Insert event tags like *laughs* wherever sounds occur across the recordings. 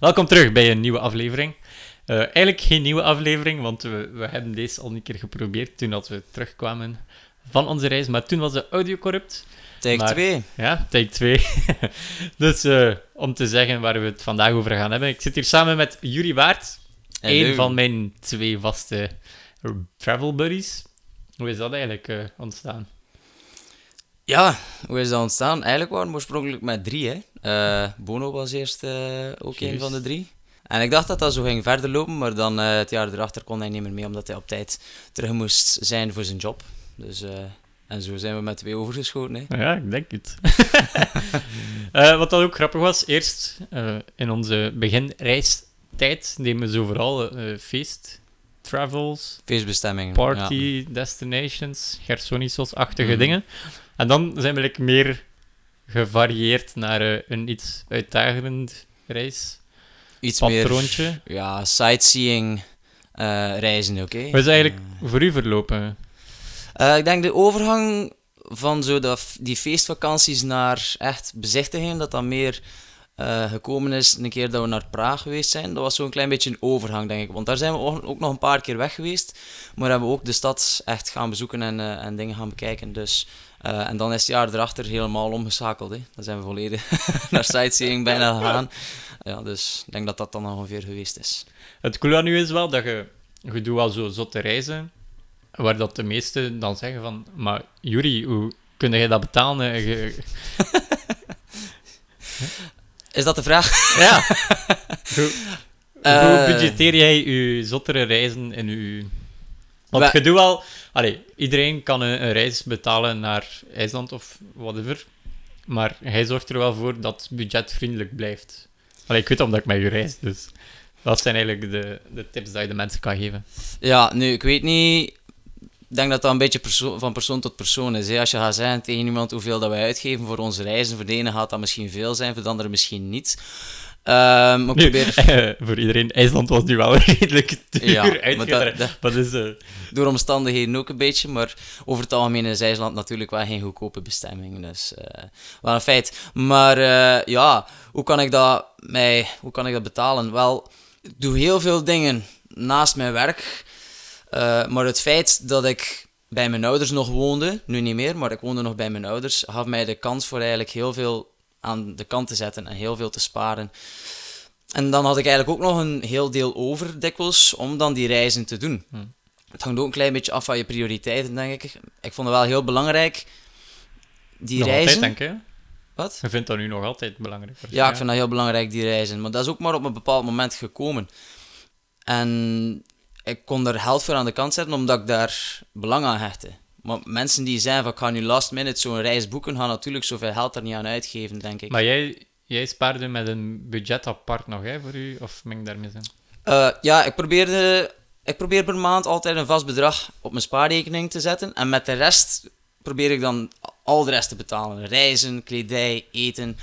Welkom terug bij een nieuwe aflevering. Eh, eigenlijk geen nieuwe aflevering, want we, we hebben deze al een keer geprobeerd toen dat we terugkwamen van onze reis. Maar toen was de audio corrupt. Take Maar- 2. Ja, take 2. *laughs* dus eh, om te zeggen waar we het vandaag over gaan hebben. Ik zit hier samen met Yuri Waard, een van mijn twee vaste travel buddies. Hoe is dat eigenlijk eh, ontstaan? Ja, hoe is dat ontstaan? Eigenlijk waren we oorspronkelijk met drie. Hè. Eh, Bono was eerst eh, ook een Juist. van de drie. En ik dacht dat dat zo ging verder lopen, maar dan eh, het jaar erachter kon hij niet meer mee, omdat hij op tijd terug moest zijn voor zijn job. Dus, en zo zijn we met twee overgeschoten. Hè. Ja, ik denk het. *laughs* Wat dan ook grappig was, eerst in onze beginreistijd deden we zo vooral feest, travels, Feestbestemmingen. party destinations, Gersonisos-achtige Mhm. dingen. En dan zijn we like, meer gevarieerd naar eh, een iets uitdagend reis. Iets Patroontje. meer ja, sightseeing eh, reizen, oké? Wat is eigenlijk voor u verlopen? Eh, ik denk de overgang van zo dat, die feestvakanties naar echt bezichtigingen, dat dat meer eh, gekomen is een keer dat we naar Praag geweest zijn. Dat was zo'n klein beetje een overgang, denk ik. Want daar zijn we ook nog een paar keer weg geweest. Maar hebben we ook de stad echt gaan bezoeken en, eh, en dingen gaan bekijken. Dus, eh, en dan is het jaar erachter helemaal omgeschakeld. Hè. Dan zijn we volledig *laughs* naar sightseeing bijna gegaan. Ja, dus ik denk dat dat dan ongeveer geweest is. Het coole aan nu is wel dat je, je doet wel zo zotte reizen, waar dat de meesten dan zeggen van, maar Yuri, hoe kun jij dat betalen? Eh, Je- *laughs* Is dat de vraag? *laughs* Ja. hoe, Eh. hoe budgeteer jij je zottere reizen in je... Want je doet wel... Allee, iedereen kan een, een reis betalen naar IJsland of whatever, maar hij zorgt er wel voor dat het budgetvriendelijk blijft. Allee, ik weet omdat ik met je reis, dus... Dat zijn eigenlijk de, de tips die je de mensen kan geven. Ja, nu, ik weet niet. Ik denk dat dat een beetje perso- van persoon tot persoon is. Hè. Als je gaat zeggen tegen iemand hoeveel dat wij uitgeven voor onze reizen, voor de ene gaat dat misschien veel zijn, voor de andere misschien niet. Ehm, maar ik Nu, probeer eh, *laughs* voor iedereen, IJsland was nu wel *laughs* redelijk duur Ja, maar dat- dus, eh, door omstandigheden ook een beetje, maar over het algemeen is IJsland natuurlijk wel geen goedkope bestemming. Dus eh, wel een feit. Maar eh, ja, hoe kan, ik dat mij, hoe kan ik dat betalen? Wel, ik doe heel veel dingen naast mijn werk. Maar het feit dat ik bij mijn ouders nog woonde, nu niet meer, maar ik woonde nog bij mijn ouders, gaf mij de kans voor eigenlijk heel veel aan de kant te zetten en heel veel te sparen. En dan had ik eigenlijk ook nog een heel deel over, dikwijls, om dan die reizen te doen. Het hangt ook een klein beetje af van je prioriteiten, denk ik. Ik vond het wel heel belangrijk, die nog reizen... altijd, denk ik. Wat? Je vindt dat nu nog altijd belangrijk. Ja, ik vind dat heel belangrijk, die reizen. Maar dat is ook maar op een bepaald moment gekomen. En ik kon er geld voor aan de kant zetten, omdat ik daar belang aan hechtte. Maar mensen die zijn van, ik ga nu last minute zo'n reis boeken, gaan natuurlijk zoveel geld er niet aan uitgeven, denk ik. Maar jij, jij spaarde met een budget apart nog, hè, voor u? Of meng ik daarmee in? Eh, ja, ik probeerde... Ik probeer per maand altijd een vast bedrag op mijn spaarrekening te zetten. En met de rest probeer ik dan al de rest te betalen. Reizen, kledij, eten.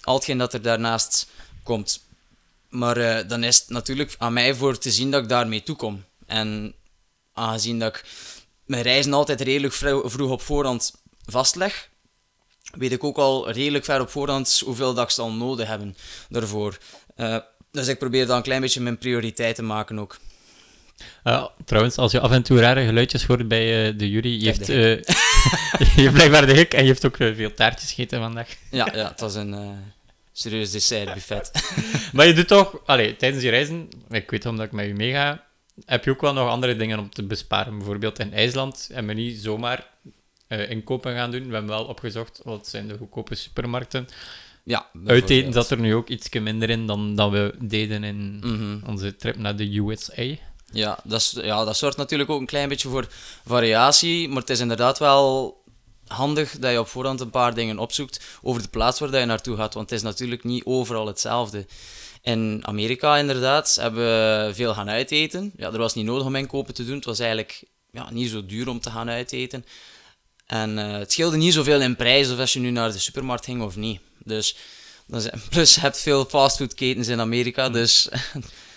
Al hetgeen dat er daarnaast komt. Maar eh, dan is het natuurlijk aan mij voor te zien dat ik daarmee toekom. En aangezien dat ik mijn reizen altijd redelijk vro- vroeg op voorhand vastleg, weet ik ook al redelijk ver op voorhand hoeveel dat ik zal nodig hebben daarvoor. Eh, dus ik probeer dan een klein beetje mijn prioriteit te maken ook. Eh, trouwens, als je af en toe rare geluidjes hoort bij eh, de jury, je heb heeft, de eh, *laughs* je blijkbaar de hik en je heeft ook veel taartjes gegeten vandaag. Ja, ja het was een serieus dessertbuffet. *laughs* Maar je doet toch, allee, tijdens je reizen, ik weet omdat ik met je meega, heb je ook wel nog andere dingen om te besparen. Bijvoorbeeld in IJsland hebben we niet zomaar eh, inkopen gaan doen. We hebben wel opgezocht wat zijn de goedkope supermarkten. ja, Uiteten zat er nu ook iets minder in dan dat we deden in Mhm. onze trip naar de USA. Ja, dat, is, ja, dat zorgt natuurlijk ook een klein beetje voor variatie, maar het is inderdaad wel handig dat je op voorhand een paar dingen opzoekt over de plaats waar dat je naartoe gaat, want het is natuurlijk niet overal hetzelfde. In Amerika inderdaad hebben we veel gaan uiteten. Ja, er was niet nodig om inkopen te doen, het was eigenlijk ja, niet zo duur om te gaan uiteten. En eh, het scheelde niet zoveel in prijs of als je nu naar de supermarkt ging of niet. Dus, *laughs* plus je hebt veel fastfoodketens in Amerika, dus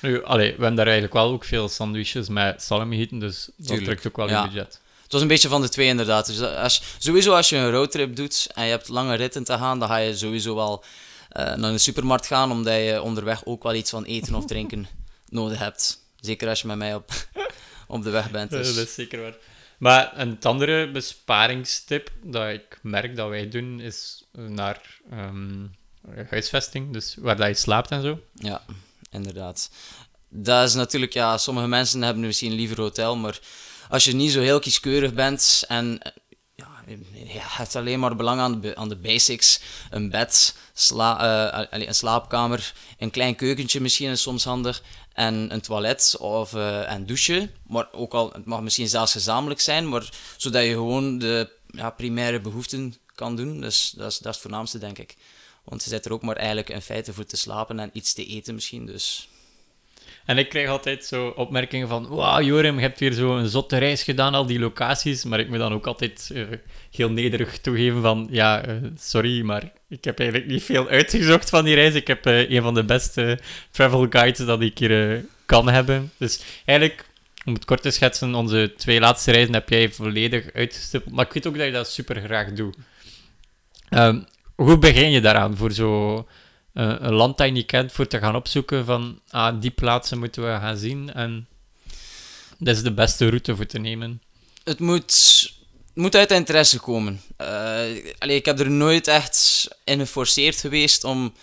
Nu, allee, we hebben daar eigenlijk wel ook veel sandwiches met salami gegeten, dus dat trekt ook wel ja. in budget. Het was een beetje van de twee inderdaad. Dus als, sowieso als je een roadtrip doet en je hebt lange ritten te gaan, dan ga je sowieso wel naar de supermarkt gaan, omdat je onderweg ook wel iets van eten of drinken *laughs* nodig hebt. Zeker als je met mij op, *laughs* op de weg bent. Dus. dat is zeker waar. Maar een andere besparingstip dat ik merk dat wij doen, is naar ehm, huisvesting. Dus waar dat je slaapt en zo. Ja, inderdaad. Dat is natuurlijk, ja, sommige mensen hebben misschien liever hotel, maar als je niet zo heel kieskeurig bent en eh, ja, je hebt alleen maar belang aan de, basics, een bed, sla, eh, een slaapkamer, een klein keukentje misschien is soms handig en een toilet of eh, en douchen, maar ook al, het mag misschien zelfs gezamenlijk zijn, maar zodat je gewoon de ja, primaire behoeften kan doen, dus dat is, dat is het voornaamste denk ik. Want je zit er ook maar eigenlijk in feite voor te slapen en iets te eten misschien, dus... En ik krijg altijd zo opmerkingen van... Wauw, Jorim, je hebt weer zo'n zotte reis gedaan, al die locaties. Maar ik moet dan ook altijd eh, heel nederig toegeven van... Ja, eh, sorry, maar ik heb eigenlijk niet veel uitgezocht van die reis. Ik heb eh, een van de beste travel guides dat ik hier kan hebben. Dus eigenlijk, om het kort te schetsen, onze twee laatste reizen heb jij volledig uitgestippeld. Maar ik weet ook dat je dat super graag doet. Ehm, hoe begin je daaraan voor zo eh, een land dat je niet kent, voor te gaan opzoeken van ah, die plaatsen moeten we gaan zien en dat is de beste route voor te nemen. Het moet, het moet uit interesse komen. Allee, ik heb er nooit echt in geforceerd geweest om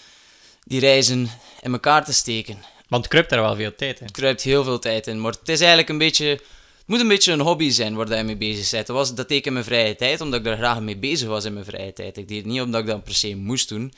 die reizen in elkaar te steken. Want het kruipt daar wel veel tijd in. Het kruipt heel veel tijd in, maar het is eigenlijk een beetje... Het moet een beetje een hobby zijn waar je mee bezig bent. Dat, was, dat deed ik in mijn vrije tijd, omdat ik daar graag mee bezig was in mijn vrije tijd. Ik deed het niet omdat ik dat per se moest doen.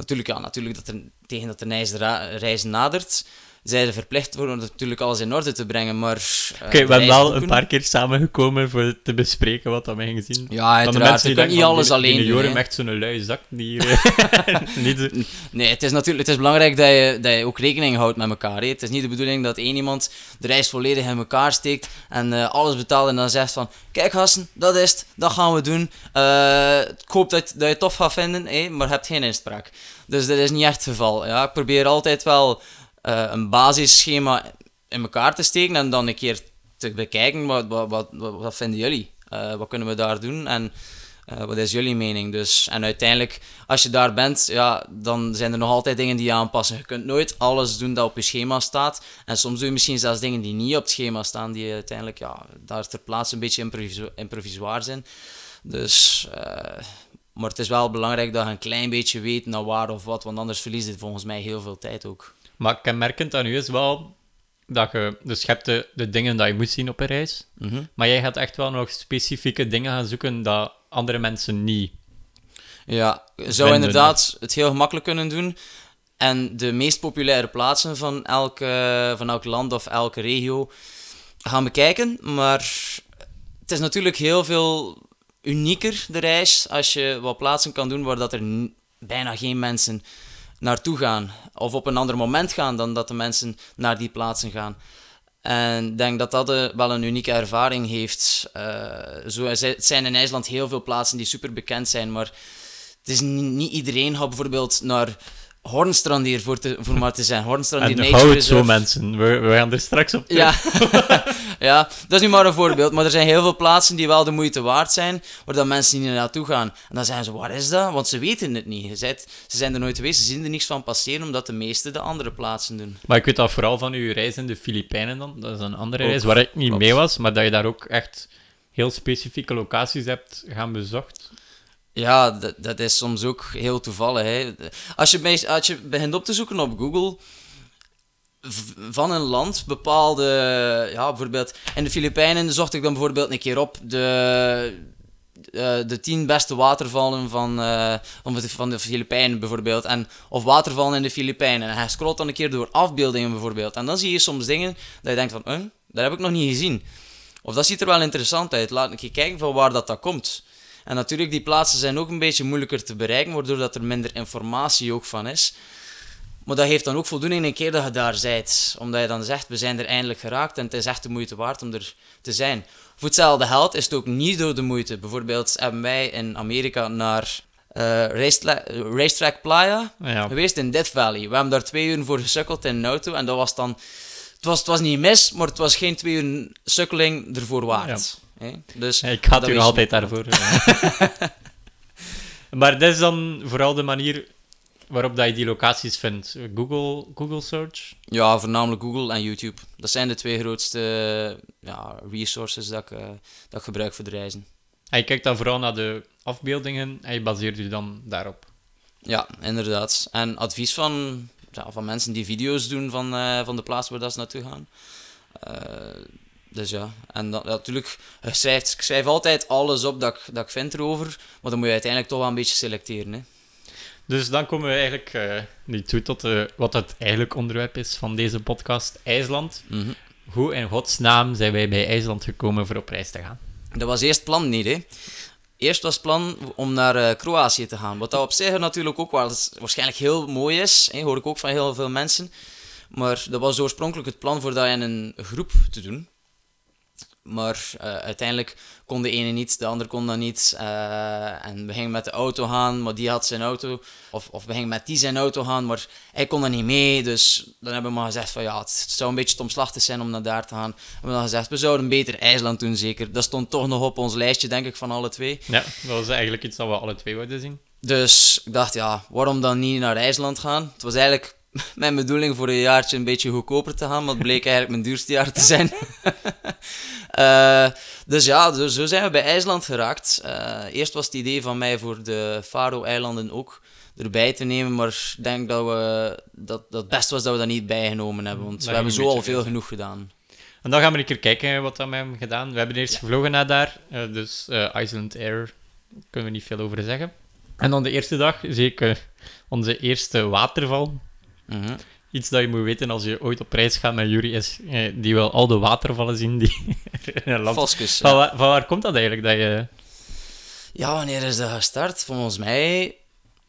Natuurlijk, ja, natuurlijk dat er, tegen dat de reis, reis nadert, zijn ze verplicht voor om natuurlijk alles in orde te brengen, maar... eh, Oké, we hebben wel een paar keer samengekomen voor te bespreken wat dat wij gezien. Ja, uiteraard. Je kan niet alles alleen doen. Jorim echt zo'n lui zak die eh, *laughs* niet. Nee, het is natuurlijk het is belangrijk dat je, dat je ook rekening houdt met elkaar. Hè. Het is niet de bedoeling dat één iemand de reis volledig in elkaar steekt en eh, alles betaalt en dan zegt van kijk gasten, dat is het, dat gaan we doen. Ik hoop dat, dat je het tof gaat vinden, hè, maar je hebt geen inspraak. Dus dat is niet echt het geval. Ja, ik probeer altijd wel eh, een basisschema in elkaar te steken en dan een keer te bekijken wat, wat, wat, wat, vinden jullie? Eh, wat kunnen we daar doen? En eh, wat is jullie mening? Dus, en uiteindelijk, als je daar bent, ja, dan zijn er nog altijd dingen die je aanpassen. Je kunt nooit alles doen dat op je schema staat. En soms doe je misschien zelfs dingen die niet op het schema staan, die uiteindelijk ja, daar ter plaatse een beetje improviso- improvisoir zijn. Dus, maar het is wel belangrijk dat je een klein beetje weet naar waar of wat, want anders verliest het volgens mij heel veel tijd ook. Maar kenmerkend aan u is wel dat je... Dus je hebt de, de dingen dat je moet zien op een reis, Mhm. maar jij gaat echt wel nog specifieke dingen gaan zoeken dat andere mensen niet. Ja, je zou Vinden. inderdaad het heel gemakkelijk kunnen doen. En de meest populaire plaatsen van elk, van elk land of elke regio gaan bekijken. Maar het is natuurlijk heel veel unieker, de reis, als je wat plaatsen kan doen waar dat er bijna geen mensen naartoe gaan. Of op een ander moment gaan dan dat de mensen naar die plaatsen gaan. En ik denk dat dat eh, wel een unieke ervaring heeft. Eh, zo, het zijn in IJsland heel veel plaatsen die super bekend zijn, maar het is niet iedereen gaat bijvoorbeeld naar Hornstrandier voor, te, voor maar te zijn. Hornstrandier En Nature hou het zo, Reserve. mensen. We, we gaan er straks op. Ja. *laughs* ja, dat is nu maar een voorbeeld. Maar er zijn heel veel plaatsen die wel de moeite waard zijn, waar dat mensen niet naartoe gaan. En dan zijn ze, waar is dat? Want ze weten het niet. Ze zijn er nooit geweest, ze zien er niks van passeren, omdat de meeste de andere plaatsen doen. Maar ik weet dat vooral van uw reis in de Filipijnen dan. Dat is een andere Ook, reis waar ik niet klopt. mee was, maar dat je daar ook echt heel specifieke locaties hebt gaan bezocht. Ja, dat, dat is soms ook heel toevallig. Hè. Als, je als je begint op te zoeken op Google van een land bepaalde, ja, bijvoorbeeld in de Filipijnen zocht ik dan bijvoorbeeld een keer op de, eh, de tien beste watervallen van, eh, van, de, Filipijnen bijvoorbeeld. En, of watervallen in de Filipijnen. En hij scrolt dan een keer door afbeeldingen bijvoorbeeld. En dan zie je soms dingen dat je denkt van, dat heb ik nog niet gezien. Of dat ziet er wel interessant uit. Laat een keer kijken van waar dat, dat komt. En natuurlijk, die plaatsen zijn ook een beetje moeilijker te bereiken, waardoor dat er minder informatie ook van is. Maar dat geeft dan ook voldoening een keer dat je daar bent. Omdat je dan zegt, we zijn er eindelijk geraakt en het is echt de moeite waard om er te zijn. Voor hetzelfde geld is het ook niet door de moeite. Bijvoorbeeld hebben wij in Amerika naar Racetla- Racetrack Playa Ja. geweest in Death Valley. We hebben daar twee uur voor gesukkeld in een auto en dat was dan... Het was, het was niet mis, maar het was geen twee uur sukkeling ervoor waard. Dus, ik nog je altijd daarvoor. *laughs* maar dat is dan vooral de manier waarop dat je die locaties vindt? Google, Google Search? Ja, voornamelijk Google en YouTube. Dat zijn de twee grootste ja, resources dat ik, eh, dat ik gebruik voor de reizen. En je kijkt dan vooral naar de afbeeldingen en je baseert je dan daarop. Ja, inderdaad. En advies van, ja, van mensen die video's doen van, eh, van de plaats waar dat ze naartoe gaan. Eh, dus ja, en dan, natuurlijk, ik schrijf, ik schrijf altijd alles op dat ik, dat ik vind erover, maar dan moet je uiteindelijk toch wel een beetje selecteren. Hè. Dus dan komen we eigenlijk uh, nu toe tot uh, wat het eigenlijk onderwerp is van deze podcast, IJsland. Mhm. Hoe in godsnaam zijn wij bij IJsland gekomen voor op reis te gaan? Dat was eerst plan niet, hè. Eerst was het plan om naar uh, Kroatië te gaan. Wat dat op zich natuurlijk ook wel waarschijnlijk heel mooi is. Hè, hoor ik ook van heel veel mensen. Maar dat was oorspronkelijk het plan voor dat in een groep te doen. Maar uh, uiteindelijk kon de ene niet, de ander kon dat niet. Uh, en we gingen met de auto gaan, maar die had zijn auto. Of, of we gingen met die zijn auto gaan, maar hij kon er niet mee. Dus dan hebben we maar gezegd van ja, het zou een beetje omslachtig zijn om naar daar te gaan. We hebben dan gezegd, we zouden beter IJsland doen zeker. Dat stond toch nog op ons lijstje, denk ik, van alle twee. Ja, dat was eigenlijk iets dat we alle twee wilden zien. Dus ik dacht, ja, waarom dan niet naar IJsland gaan? Het was eigenlijk *laughs* mijn bedoeling voor een jaartje een beetje goedkoper te gaan, maar het bleek eigenlijk mijn duurste jaar te zijn. *laughs* uh, dus ja, dus zo zijn we bij IJsland geraakt. Uh, eerst was het idee van mij voor de Faro-eilanden ook erbij te nemen, maar ik denk dat, we, dat, dat het best was dat we dat niet bijgenomen hebben, want we hebben zo al veel genoeg gedaan. En dan gaan we een keer kijken wat we hebben gedaan. We hebben eerst ja. gevlogen naar daar, uh, dus Iceland Air, daar kunnen we niet veel over zeggen. En dan de eerste dag, zeker onze eerste waterval. Mm -hmm. Iets dat je moet weten als je ooit op reis gaat met Jury is, eh, die wil al de watervallen zien die *laughs* in land... Voskus, van, waar, van, waar komt dat eigenlijk, dat je... Ja, wanneer is dat gestart? Volgens mij,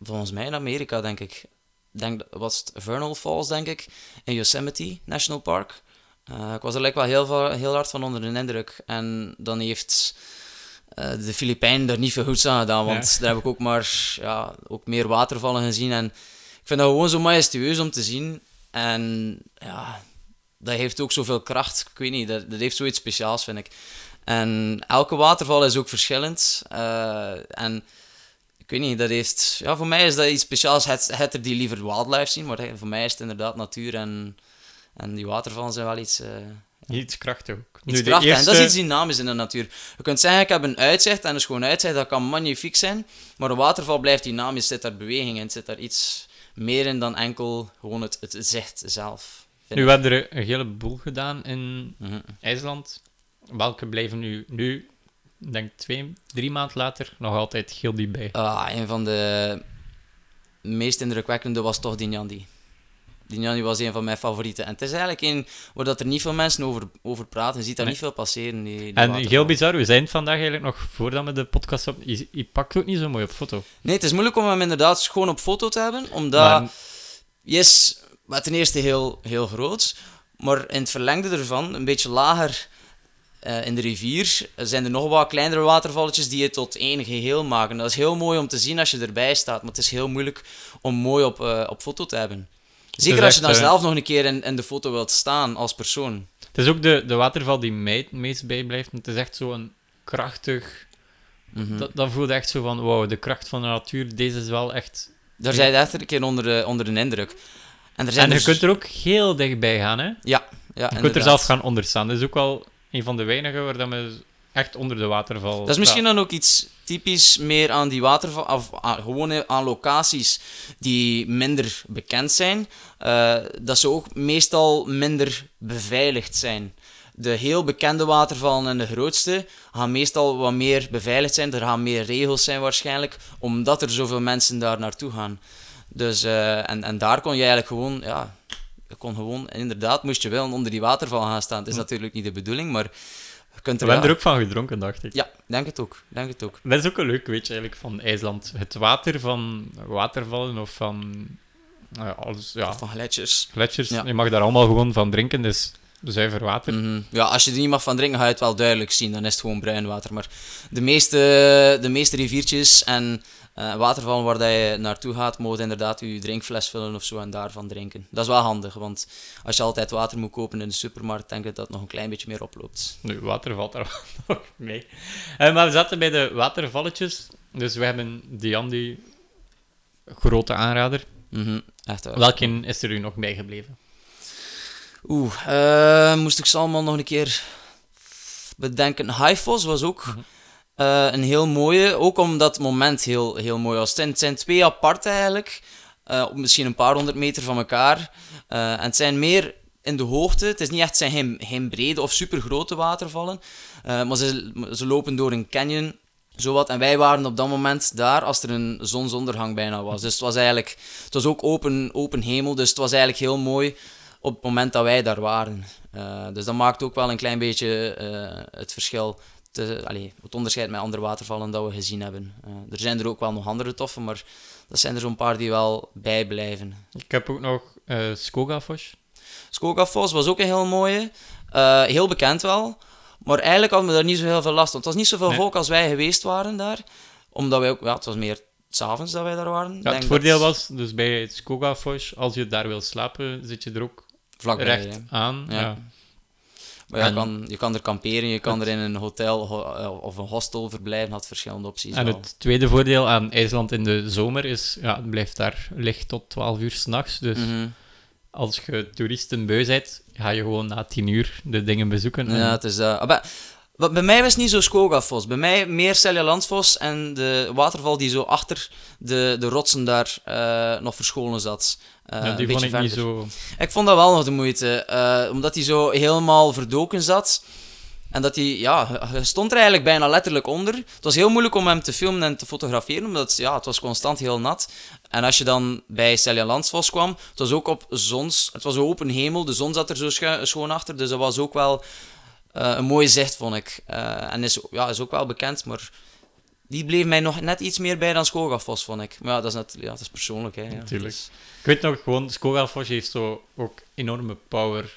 volgens mij in Amerika, denk ik. Denk, was het Vernal Falls, denk ik, in Yosemite National Park. Uh, ik was er wel heel, heel hard van onder de indruk. En dan heeft uh, de Filipijnen er niet veel goeds aan gedaan, want ja. daar heb ik ook maar ja, ook meer watervallen gezien en ik vind dat gewoon zo majestueus om te zien. En ja, dat heeft ook zoveel kracht. Ik weet niet, dat, dat heeft zoiets speciaals, vind ik. En elke waterval is ook verschillend. Uh, en ik weet niet, dat heeft... Ja, voor mij is dat iets speciaals. Het, het er die liever wildlife zien, maar voor mij is het inderdaad natuur. En, en die watervallen zijn wel iets... Uh, Iets krachtig ook. Iets nu, krachtig. Eerste... En dat is iets dynamisch in de natuur. Je kunt zeggen, ik heb een uitzicht en een schoon uitzicht, dat kan magnifiek zijn. Maar een waterval blijft dynamisch, zit daar beweging in, zit daar iets meer in dan enkel gewoon het, het zicht zelf. Nu, we hebben er een hele boel gedaan in mm -hmm. IJsland. Welke blijven nu, nu, denk twee, drie maanden later, nog altijd heel diep bij? Uh, een van de meest indrukwekkende was toch Dinjandi. Dinjandi was een van mijn favorieten. En het is eigenlijk een waar dat er niet veel mensen over, over praten. Je ziet daar nee. niet veel passeren. Die, die en heel bizar, we zijn vandaag eigenlijk nog, voordat we de podcast op... Je, je pakt ook niet zo mooi op foto. Nee, het is moeilijk om hem inderdaad gewoon op foto te hebben. Omdat... Maar... Yes, maar ten eerste heel, heel groot. Maar in het verlengde ervan, een beetje lager uh, in de rivier, zijn er nog wat kleinere watervalletjes die het tot één geheel maken. Dat is heel mooi om te zien als je erbij staat. Maar het is heel moeilijk om mooi op, uh, op foto te hebben. Zeker als je dan echt, zelf nog een keer in, in de foto wilt staan als persoon. Het is ook de, de waterval die mij het meest bijblijft. Het is echt zo'n krachtig... Mm -hmm. dat, dat voelde echt zo van, wow, de kracht van de natuur, deze is wel echt... Daar zijn echt een keer onder de, onder de indruk. En, er zijn en je dus... kunt er ook heel dichtbij gaan, hè? Ja, ja Je kunt inderdaad. er zelf gaan onder staan. Dat is ook wel een van de weinigen waar dat we echt onder de waterval Dat is misschien dan ook iets typisch meer aan die waterval, of aan, gewoon aan locaties die minder bekend zijn, uh, dat ze ook meestal minder beveiligd zijn. De heel bekende watervallen en de grootste gaan meestal wat meer beveiligd zijn. Er gaan meer regels zijn waarschijnlijk, omdat er zoveel mensen daar naartoe gaan. Dus, uh, en, en daar kon je eigenlijk gewoon, ja, je kon gewoon, inderdaad, moest je wel onder die waterval gaan staan. Het is natuurlijk niet de bedoeling, maar kunt er We hebben er ook van gedronken, dacht ik. Ja, denk het ook. Denk het ook. Dat is ook een leuk weetje eigenlijk van IJsland. Het water van watervallen of van... Uh, alles, ja, Of van gletsjers. gletsjers. Je mag daar allemaal gewoon van drinken, dus zuiver water. Mhm. Ja, als je er niet mag van drinken, ga je het wel duidelijk zien. Dan is het gewoon bruin water. Maar de meeste, de meeste riviertjes en uh, watervallen waar dat je naartoe gaat, mogen inderdaad je drinkfles vullen of zo en daarvan drinken. Dat is wel handig, want als je altijd water moet kopen in de supermarkt, denk ik dat het nog een klein beetje meer oploopt. Nu, water valt daar *laughs* nog mee. Uh, maar we zaten bij de watervalletjes. Dus we hebben Diandi, grote aanrader. Echt waar. Welke is er u nog bijgebleven? Oeh, eh, moest ik ze allemaal nog een keer bedenken. Highfos was ook Mhm. Eh, een heel mooie, ook omdat het moment heel, heel mooi was. Het zijn, twee apart eigenlijk, op misschien een paar honderd meter van elkaar. Eh, en het zijn meer in de hoogte. Het is niet echt zijn geen, brede of super grote watervallen, maar ze, ze lopen door een canyon. Zowat. En wij waren op dat moment daar als er een zonsondergang bijna was. Dus het was eigenlijk, het was ook open, open hemel, dus het was eigenlijk heel mooi op het moment dat wij daar waren. Dus dat maakt ook wel een klein beetje het verschil, te, allee, het onderscheid met andere watervallen dat we gezien hebben. Eh, er zijn er ook wel nog andere toffe, maar dat zijn er zo'n paar die wel bijblijven. Ik heb ook nog eh Skogafoss. Skogafoss was ook een heel mooie, Eh, heel bekend wel, maar eigenlijk hadden we daar niet zo heel veel last van. Het was niet zoveel Nee. volk als wij geweest waren daar, omdat wij ook, ja, het was meer s'avonds dat wij daar waren. Ja, het voordeel dat- was, dus bij Skogafoss, als je daar wil slapen, zit je er ook vlakbij. recht aan. Ja. Ja. Maar ja, je, kan, je kan er kamperen, je kan er in een hotel ho- eh, of een hostel verblijven, had verschillende opties. En wel. het tweede voordeel aan IJsland in de zomer is, ja, het blijft daar licht tot 12 uur s'nachts. Dus Mhm. als je toeristen beu bent, ga je gewoon na 10 uur de dingen bezoeken. En- Ja, het is dat. Bij, wat bij mij was het niet zo Skogafoss. Bij mij meer Selja Landsvos en de waterval die zo achter de, de rotsen daar eh, nog verscholen zat. Eh, ja, die vond ik niet zo... Ik vond dat wel nog de moeite, eh, omdat hij zo helemaal verdoken zat. En dat hij, ja, hij stond er eigenlijk bijna letterlijk onder. Het was heel moeilijk om hem te filmen en te fotograferen, omdat ja, het was constant heel nat. En als je dan bij Celia Landsvos kwam, het was ook op zons... Het was open hemel, de zon zat er zo schoon achter, dus dat was ook wel eh, een mooi zicht, vond ik. En is, ja, is ook wel bekend, maar die bleef mij nog net iets meer bij dan Skogafoss, vond ik. Maar ja, dat is, net, ja, dat is persoonlijk, hè. Ja, Natuurlijk. Dus- Ik weet nog gewoon, Skogafoss heeft zo ook enorme power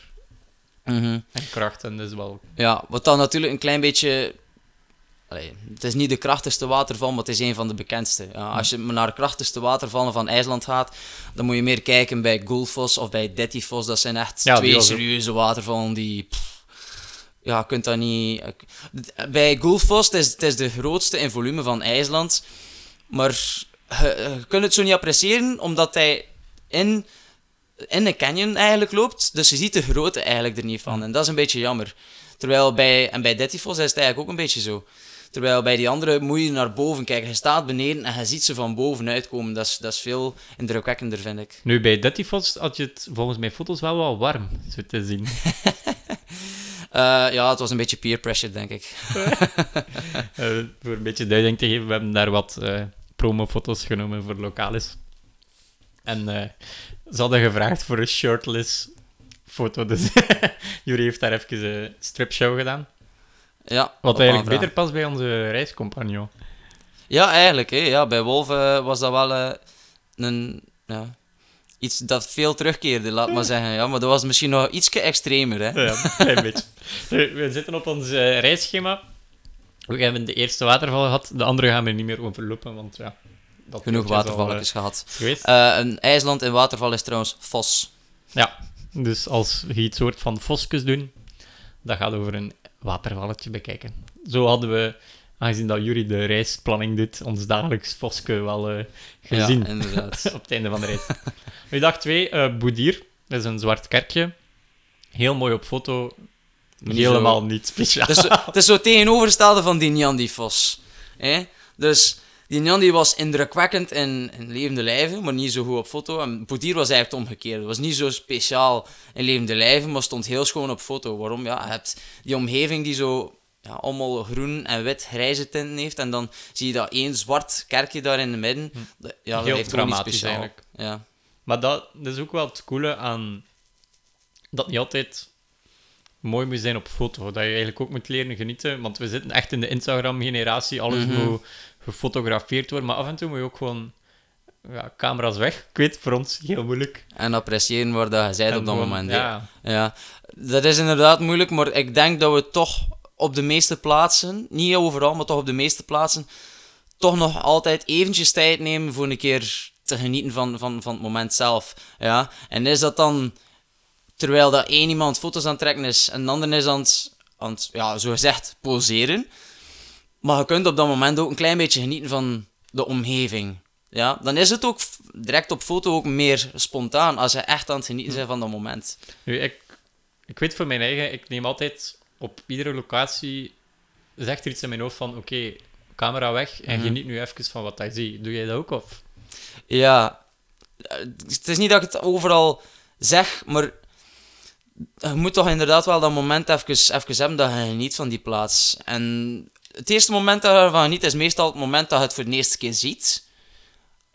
Mhm. en kracht. En is wel... Ja, wat dan natuurlijk een klein beetje. Allee, het is niet de krachtigste waterval, maar het is een van de bekendste. Ja, als je naar de krachtigste watervallen van IJsland gaat, dan moet je meer kijken bij Gullfoss of bij Dettifoss. Dat zijn echt Ja, twee serieuze watervallen die. pff, ja, je kunt dat niet. Bij Gullfoss, het is, het is de grootste in volume van IJsland. Maar je, je kunt het zo niet appreciëren, omdat hij in, in een canyon eigenlijk loopt. Dus je ziet de grootte eigenlijk er niet van. En dat is een beetje jammer. Terwijl bij, en bij Dettifoss is het eigenlijk ook een beetje zo. Terwijl bij die andere moet je naar boven kijken. Je staat beneden en je ziet ze van boven uitkomen. Dat is, dat is veel indrukwekkender, vind ik. Nu, bij Dettifoss had je het volgens mijn foto's wel wel warm, zo te zien. *laughs* Eh, ja, het was een beetje peer pressure, denk ik. *laughs* Eh, voor een beetje duiding te geven, we hebben daar wat eh promofoto's genomen voor Localis. En ze hadden gevraagd voor een shirtless foto, dus *laughs* Jury heeft daar even een stripshow gedaan. Ja, Wat eigenlijk beter past bij onze reiscompagnon. Ja, eigenlijk. Hè. Ja, bij Wolf eh, was dat wel een, ja, iets dat veel terugkeerde, laat maar zeggen. Ja, maar dat was misschien nog ietsje extremer. Hè. Ja, een klein beetje. *laughs* We zitten op ons eh, reisschema. We hebben de eerste waterval gehad, de andere gaan we niet meer overlopen, want ja... Dat Genoeg is al, watervalletjes gehad. eh, geweest. Eh, een IJsland in waterval is trouwens Vos. Ja, dus als je iets soort van foskus doen, dat gaat over een watervalletje bekijken. Zo hadden we, aangezien dat Jury de reisplanning doet, ons dagelijks foske wel eh, gezien Ja, *laughs* inderdaad. op het einde van de reis. nu, dag 2, eh Boudier. Dat is een zwart kerkje. Heel mooi op foto. Niet Helemaal zo- niet speciaal. het, is zo, *laughs* het is zo tegenovergestelde van die die Vos. Hè? Dus die die was indrukwekkend in, in levende lijven, maar niet zo goed op foto. En Boudier was eigenlijk het omgekeerde. Het was niet zo speciaal in levende lijven, maar stond heel schoon op foto. Waarom? Ja, je hebt die omgeving die zo ja, allemaal groen en wit grijze tinten heeft. En dan zie je dat één zwart kerkje daar in het midden. Dat- Ja, dat Hm. Heel heeft gewoon iets dramatisch eigenlijk. Ja. Maar dat, dat is ook wel het coole aan dat niet altijd mooi moet zijn op foto. Dat je eigenlijk ook moet leren genieten. Want we zitten echt in de Instagram-generatie. Alles Mhm. moet gefotografeerd worden. Maar af en toe moet je ook gewoon ja, camera's weg. Ik weet, voor ons heel moeilijk. En appreciëren waar dat je bent op dat moment. Ja, Ja, dat is inderdaad moeilijk, maar ik denk dat we toch op de meeste plaatsen, niet overal, maar toch op de meeste plaatsen, toch nog altijd eventjes tijd nemen voor een keer te genieten van, van, van het moment zelf. Ja? En is dat dan, terwijl dat één iemand foto's aan het trekken is en de ander is aan het, aan het ja, zo gezegd, poseren, maar je kunt op dat moment ook een klein beetje genieten van de omgeving. ja, dan is het ook direct op foto ook meer spontaan als je echt aan het genieten bent van dat moment. Nu, ik, ik weet voor mijn eigen, ik neem altijd op iedere locatie, zegt er iets in mijn hoofd van, oké, camera weg en Mhm. geniet nu even van wat je ziet. Doe jij dat ook, of? Ja, het is niet dat ik het overal zeg, maar je moet toch inderdaad wel dat moment even, even hebben dat je geniet van die plaats. En het eerste moment dat je ervan geniet is meestal het moment dat je het voor de eerste keer ziet.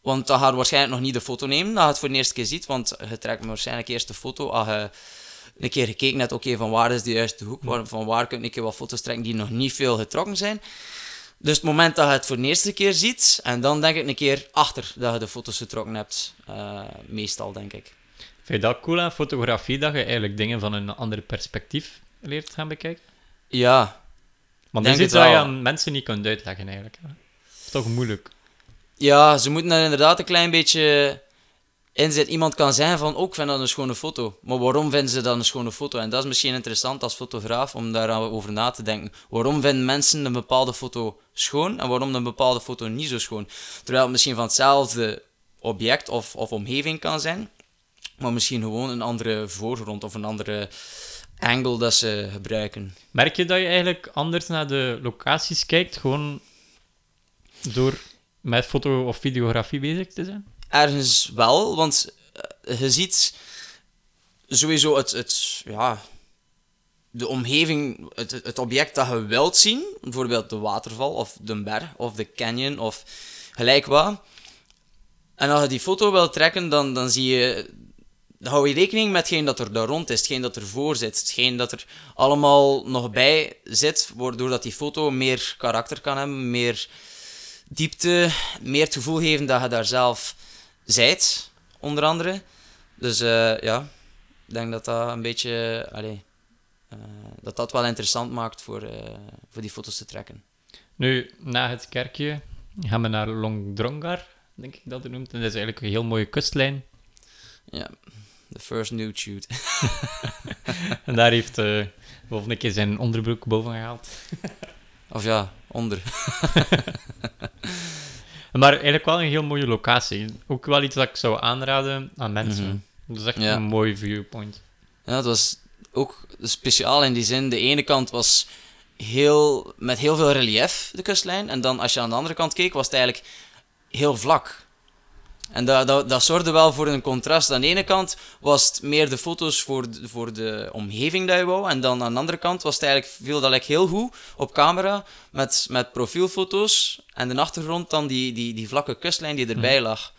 Want dan ga je waarschijnlijk nog niet de foto nemen, dat je het voor de eerste keer ziet. Want je trekt waarschijnlijk eerst de foto als je een keer gekeken hebt, oké, van waar is de juiste hoek, waar, van waar kun keer wat foto's trekken die nog niet veel getrokken zijn. Dus het moment dat je het voor de eerste keer ziet, en dan denk ik een keer achter dat je de foto's getrokken hebt. Eh, meestal, denk ik. Vind je dat cool aan fotografie, dat je eigenlijk dingen van een ander perspectief leert gaan bekijken? Ja, Want dat is iets je aan mensen niet kunt uitleggen, eigenlijk. hè. Dat is toch moeilijk. ja, ze moeten er inderdaad een klein beetje in zitten. Iemand kan zeggen van, ook ik vind dat een schone foto. Maar waarom vinden ze dat een schone foto? En dat is misschien interessant als fotograaf om daarover na te denken. Waarom vinden mensen een bepaalde foto schoon en waarom een bepaalde foto niet zo schoon? Terwijl het misschien van hetzelfde object of, of omgeving kan zijn, maar misschien gewoon een andere voorgrond of een andere angle dat ze gebruiken. Merk je dat je eigenlijk anders naar de locaties kijkt, gewoon door met foto- of videografie bezig te zijn? Ergens wel, want eh, je ziet sowieso het, het ja, de omgeving, het, het object dat je wilt zien, bijvoorbeeld de waterval of de berg of de canyon of gelijk wat. En als je die foto wilt trekken, dan, dan zie je, hou je rekening met hetgeen dat er daar rond is, hetgeen dat er voor zit, hetgeen dat er allemaal nog bij zit, waardoor dat die foto meer karakter kan hebben, meer diepte, meer het gevoel geven dat je daar zelf zijt, onder andere. Dus eh, ja, ik denk dat dat een beetje, allee, eh, dat dat wel interessant maakt voor, eh, voor die foto's te trekken. Nu, na het kerkje gaan we naar Longdrongar, denk ik dat het noemt. En dat is eigenlijk een heel mooie kustlijn. Ja, the first nude shoot. *laughs* En daar heeft Wolf een keer zijn onderbroek boven gehaald. Of ja, onder. *laughs* Maar eigenlijk wel een heel mooie locatie. Ook wel iets dat ik zou aanraden aan mensen. Mhm. Dat is echt Ja. een mooi viewpoint. Ja, het was ook speciaal in die zin. De ene kant was heel, met heel veel relief, de kustlijn. En dan als je aan de andere kant keek, was het eigenlijk heel vlak. En dat, dat, dat zorgde wel voor een contrast. Aan de ene kant was het meer de foto's voor de, voor de omgeving dat je wou. En dan aan de andere kant was het eigenlijk, viel dat heel goed op camera. Met, met profielfoto's. En de achtergrond dan die, die, die vlakke kustlijn die erbij lag.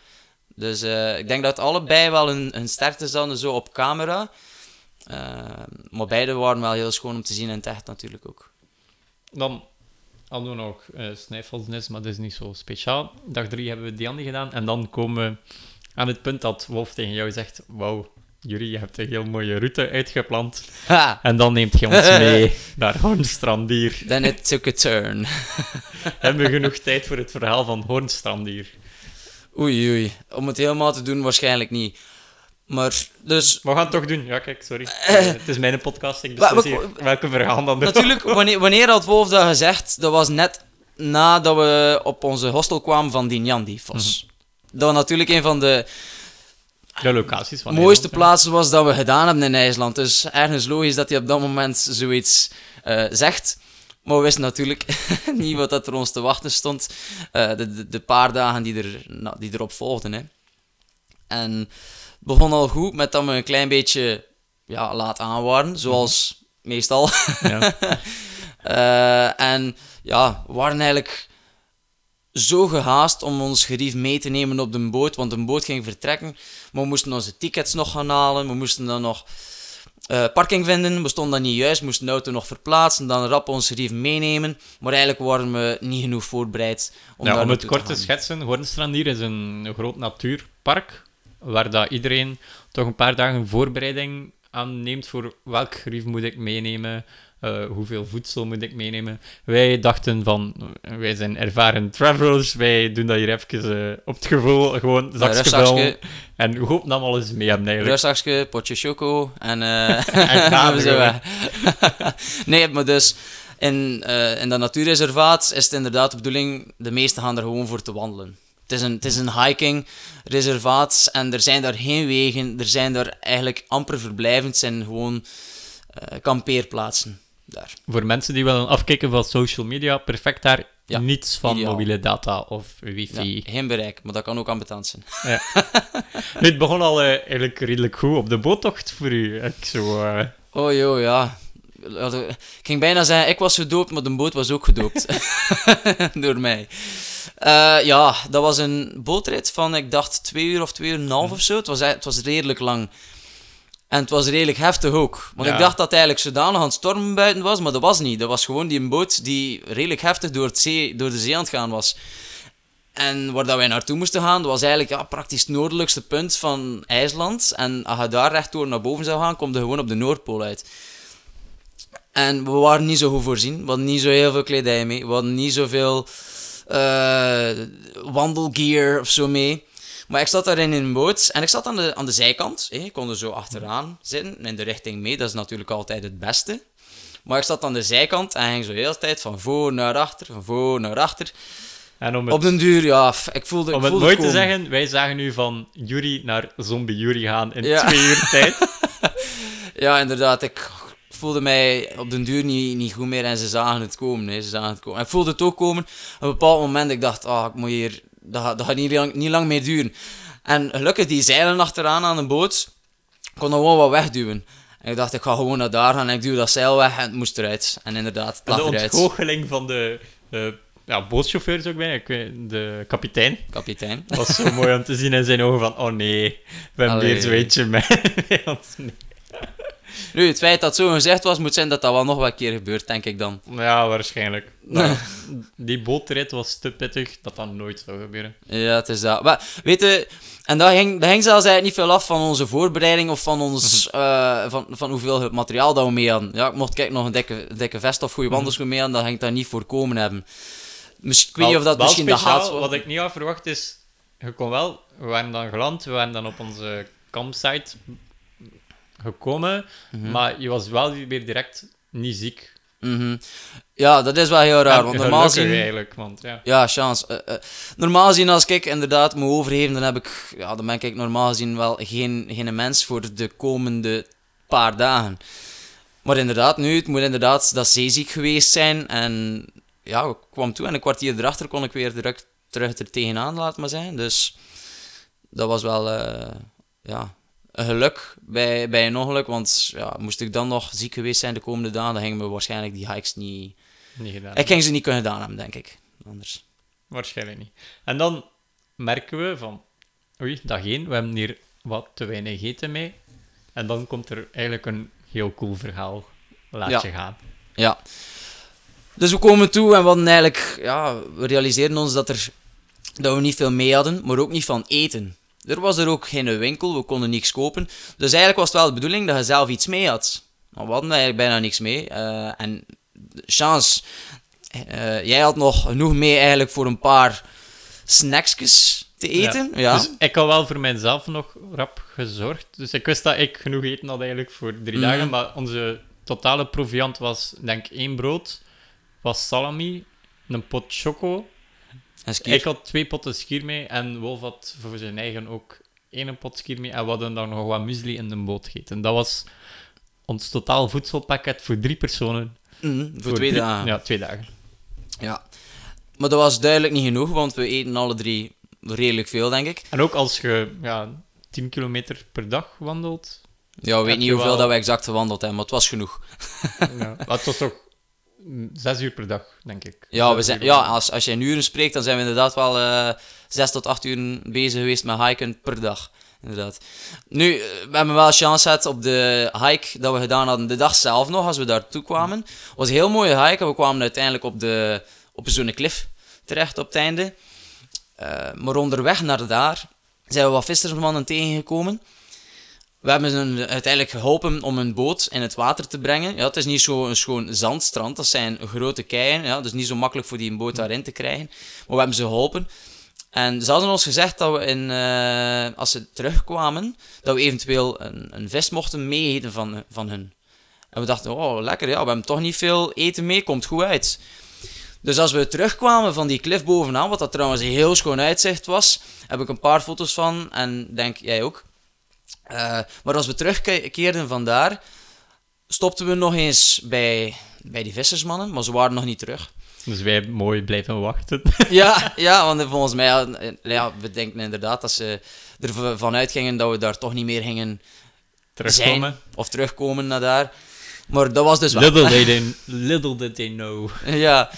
Dus eh, ik denk dat allebei wel een, een sterkte hadden zo op camera. Eh, maar beide waren wel heel schoon om te zien in het echt natuurlijk ook. Dan hadden we nog uh, maar dat is niet zo speciaal. Dag drie hebben we die gedaan. En dan komen we aan het punt dat Wolf tegen jou zegt: Wauw, Jury, je hebt een heel mooie route uitgepland. Ha! En dan neemt je ons mee *laughs* naar Hoornstrandier. Then it took a turn. *laughs* hebben we genoeg tijd voor het verhaal van Hoornstrandier? Oei, oei. Om het helemaal te doen, waarschijnlijk niet. Maar, dus... We gaan het toch doen. Ja, kijk, sorry. Eh. het is mijn podcast, ik beslis hier welke verhaal dan. Natuurlijk, *laughs* wanneer, wanneer had Wolf dat gezegd? Dat was net nadat we op onze hostel kwamen van Dinjan Difos. Dat was natuurlijk een van de De locaties van mooiste Nederland, plaatsen was dat we gedaan hebben in IJsland. Dus ergens logisch dat hij op dat moment zoiets eh, zegt. Maar we wisten natuurlijk *laughs* niet wat dat er ons te wachten stond. eh, de, de, de paar dagen die, er, nou, die erop volgden. Hè. En begon al goed met dat we een klein beetje ja, laat aan waren. Zoals meestal. Ja. *laughs* Eh, en ja, we waren eigenlijk zo gehaast om ons gerief mee te nemen op de boot, want de boot ging vertrekken. Maar we moesten onze tickets nog gaan halen, we moesten dan nog eh, parking vinden, we stonden dan niet juist, we moesten de auto nog verplaatsen, dan rap ons gerief meenemen. Maar eigenlijk waren we niet genoeg voorbereid om Ja, daar om het kort te schetsen, Hoornstrandier is een groot natuurpark, waar dat iedereen toch een paar dagen voorbereiding aan neemt voor welk gerief moet ik meenemen, eh, hoeveel voedsel moet ik meenemen. Wij dachten van, wij zijn ervaren travelers, wij doen dat hier even eh, op het gevoel, gewoon zakje en we hopen dat we alles mee hebben eigenlijk. potje choco en, eh *laughs* *laughs* En zo *laughs* nee, maar dus in, in dat natuurreservaat is het inderdaad de bedoeling, de meesten gaan er gewoon voor te wandelen. Het is een, het is een hiking reservaat en er zijn daar geen wegen. Er zijn daar eigenlijk amper verblijven. Het zijn gewoon eh, kampeerplaatsen daar. Voor mensen die willen afkijken van social media, perfect daar. Ja, Niets van ideaal. mobiele data of Ja, wifi. geen bereik, maar dat kan ook ambetant zijn. *laughs* Nu, het begon al eh, eigenlijk redelijk goed op de boottocht voor u. Ik zo, eh, Oh joh, ja. Ik ging bijna zeggen, ik was gedoopt, maar de boot was ook gedoopt. *laughs* Door mij. Eh, ja, dat was een bootrit van, ik dacht, twee uur of twee uur en een half of zo. Het was, het was redelijk lang. En het was redelijk heftig ook. Want Ja. ik dacht dat het eigenlijk zodanig aan het stormen buiten was, maar dat was niet. Dat was gewoon die boot die redelijk heftig door, het zee, door de zee aan het gaan was. En waar dat wij naartoe moesten gaan, dat was eigenlijk ja, praktisch het noordelijkste punt van IJsland. En als je daar rechtdoor naar boven zou gaan, kom je gewoon op de Noordpool uit. En we waren niet zo goed voorzien. We hadden niet zo heel veel kledij mee. We hadden niet zoveel eh wandelgear of zo mee. Maar ik zat daarin in een boot en ik zat aan de, aan de zijkant. hè. Ik kon er zo achteraan zitten, in de richting mee. Dat is natuurlijk altijd het beste. Maar ik zat aan de zijkant en ging zo heel de tijd van voor naar achter, van voor naar achter. en om het, Op den duur, ja, ik voelde, ik om het voelde mooi te zeggen, wij zagen nu van Yuri naar zombie Yuri gaan in Ja. twee uur tijd. *laughs* Ja, inderdaad. Ik voelde mij op den duur niet, niet goed meer en ze zagen het komen. Hè. Ze zagen het komen. En ik voelde het ook komen. Op een bepaald moment ik dacht, ah, ik moet hier... Dat, gaat- dat gaat niet lang, niet lang meer duren. En gelukkig, die zeilen achteraan aan de boot, kon gewoon wat wegduwen. En ik dacht, ik ga gewoon naar daar gaan en ik duw dat zeil weg en het moest eruit. En inderdaad, het En lag de eruit. ontgoocheling van de eh ja, bootchauffeur ook bij, de kapitein. Kapitein. Was zo mooi om te zien in zijn ogen van, oh nee, we hebben weer zo'n eentje mee. Nu, het feit dat zo gezegd was, moet zijn dat dat wel nog wat keer gebeurt, denk ik dan. Ja, waarschijnlijk. *laughs* Nou, die bootrit was te pittig dat dat nooit zou gebeuren. Ja, het is dat. Maar, weet je, en dat hing, dat hing zelfs eigenlijk niet veel af van onze voorbereiding of van, ons, eh, van, van hoeveel materiaal dat we mee hadden. Ja, ik mocht kijk, nog een dikke, dikke vest of goede wandelschoen mee hadden, dat ging daar niet voorkomen hebben. Misschien, ik weet niet of dat Wel misschien de haat was. Wat ik niet had verwacht is, je kon wel, we waren dan geland, we waren dan op onze campsite gekomen, Mhm. maar je was wel weer direct niet ziek. Mhm. Ja, dat is wel heel raar, En want normaal eigenlijk, want ja. Ja, chance. Eh, normaal gezien, als ik inderdaad me overgeven, dan heb ik, ja, dan ben ik normaal gezien wel geen, geen mens voor de komende paar dagen. Maar inderdaad, nu, het moet inderdaad dat zeeziek geweest zijn. En ja, ik kwam toe en een kwartier erachter kon ik weer terug, terug er tegenaan, laat maar zijn. Dus dat was wel, eh, ja, geluk bij, bij een ongeluk. Want ja, moest ik dan nog ziek geweest zijn de komende dagen, dan gingen we waarschijnlijk die hikes niet... Niet gedaan. Ik ging ze niet kunnen gedaan hebben, denk ik. Anders. Waarschijnlijk niet. En dan merken we van, oei, dag één, we hebben hier wat te weinig eten mee. En dan komt er eigenlijk een heel cool verhaal. Laat Ja. je gaan. Ja. Dus we komen toe en we hadden eigenlijk, ja, we realiseerden ons dat, er, dat we niet veel mee hadden, maar ook niet van eten. Er was er ook geen winkel, we konden niks kopen. Dus eigenlijk was het wel de bedoeling dat je zelf iets mee had. Maar we hadden eigenlijk bijna niks mee. eh, en chance, eh, jij had nog genoeg mee eigenlijk voor een paar snacksjes te eten. Ja. Dus ik had wel voor mijzelf nog rap gezorgd. Dus ik wist dat ik genoeg eten had eigenlijk voor drie Mhm. dagen. Maar onze totale proviant was, denk ik, één brood, was salami, een pot choco. Ik had twee potten schier mee en Wolf had voor zijn eigen ook één pot schier mee. En we hadden dan nog wat muesli in de boot gegeten. Dat was ons totaal voedselpakket voor drie personen. Mhm, voor, twee drie- dagen. Ja, twee dagen. Ja. Maar dat was duidelijk niet genoeg, want we eten alle drie redelijk veel, denk ik. En ook als je ja, 10 kilometer per dag wandelt. Ja, we weten niet hoeveel wel- dat we exact gewandeld hebben, maar het was genoeg. Ja. Maar het was toch zes uur per dag, denk ik. Ja, we zijn, ja als, als je in uren spreekt, dan zijn we inderdaad wel eh zes tot acht uur bezig geweest met hiken per dag. Inderdaad. Nu, eh, we hebben wel chance gehad op de hike dat we gedaan hadden de dag zelf nog, als we daartoe kwamen. Het was een heel mooie hike en we kwamen uiteindelijk op, de, op zo'n klif terecht op het einde. Eh, maar onderweg naar daar zijn we wat vissersmannen tegengekomen. We hebben ze uiteindelijk geholpen om een boot in het water te brengen. Ja, het is niet zo'n schoon zandstrand, dat zijn grote keien. Ja, dus niet zo makkelijk voor die een boot daarin te krijgen. Maar we hebben ze geholpen. En ze hadden ons gezegd dat we, in, eh, als ze terugkwamen, dat we eventueel een, een vis mochten meeeten van, van hun. En we dachten, oh lekker, ja, we hebben toch niet veel eten mee, komt goed uit. Dus als we terugkwamen van die klif bovenaan, wat dat trouwens een heel schoon uitzicht was, heb ik een paar foto's van en denk jij ook. Eh, maar als we terugkeerden van daar, stopten we nog eens bij, bij die vissersmannen, maar ze waren nog niet terug. Dus wij mooi blijven wachten. *laughs* ja, ja, want volgens mij, eh, ja, we denken inderdaad dat ze ervan uitgingen dat we daar toch niet meer gingen Terugkomen. zijn of terugkomen naar daar. Maar dat was dus wel. Little, *laughs* they didn't- little did they know. ja.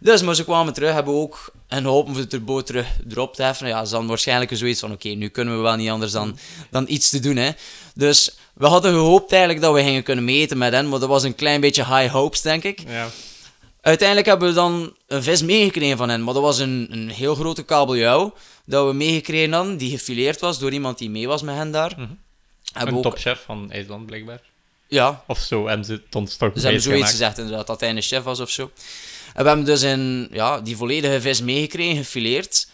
Dus, maar ze kwamen terug, hebben we ook en hopen we de boot terug erop te heffen. Ja, ze dan waarschijnlijk zoiets van, oké, nu kunnen we wel niet anders dan, dan iets te doen, hè. Dus, we hadden gehoopt eigenlijk dat we gingen kunnen meten met hen, maar dat was een klein beetje high hopes, denk ik. Ja. Uiteindelijk hebben we dan een vis meegekregen van hen, maar dat was een, een heel grote kabeljauw dat we meegekregen hadden, die gefileerd was door iemand die mee was met hen daar. We Een ook- topchef van IJsland, blijkbaar. Ja, Of zo hebben ze het ons toch Ze hebben zoiets gemaakt. gezegd inderdaad, dat hij een chef was of zo. En we hebben dus in, ja, die volledige vis meegekregen, gefileerd.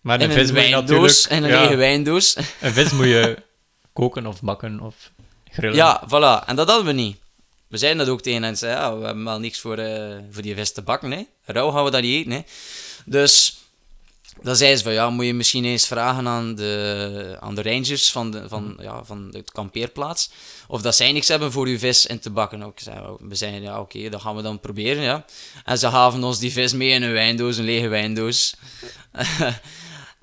Maar in een vis een wijndoos, in een ja, lege wijndoos. een vis moet je *laughs* koken of bakken of grillen. Ja, voilà. En dat hadden we niet. We zeiden dat ook tegen. Zeiden, ja, we hebben wel niks voor, eh, voor die vis te bakken. Hè. Rauw gaan we dat niet eten. Hè. Dus dan zeiden ze van, ja, moet je misschien eens vragen aan de, aan de rangers van de, van, ja, van de kampeerplaats. Of dat zij niks hebben voor uw vis in te bakken. Ook, zei, we zeiden, ja, oké, dat gaan we dan proberen. Ja. En ze gaven ons die vis mee in een wijndoos, een lege wijndoos. *laughs*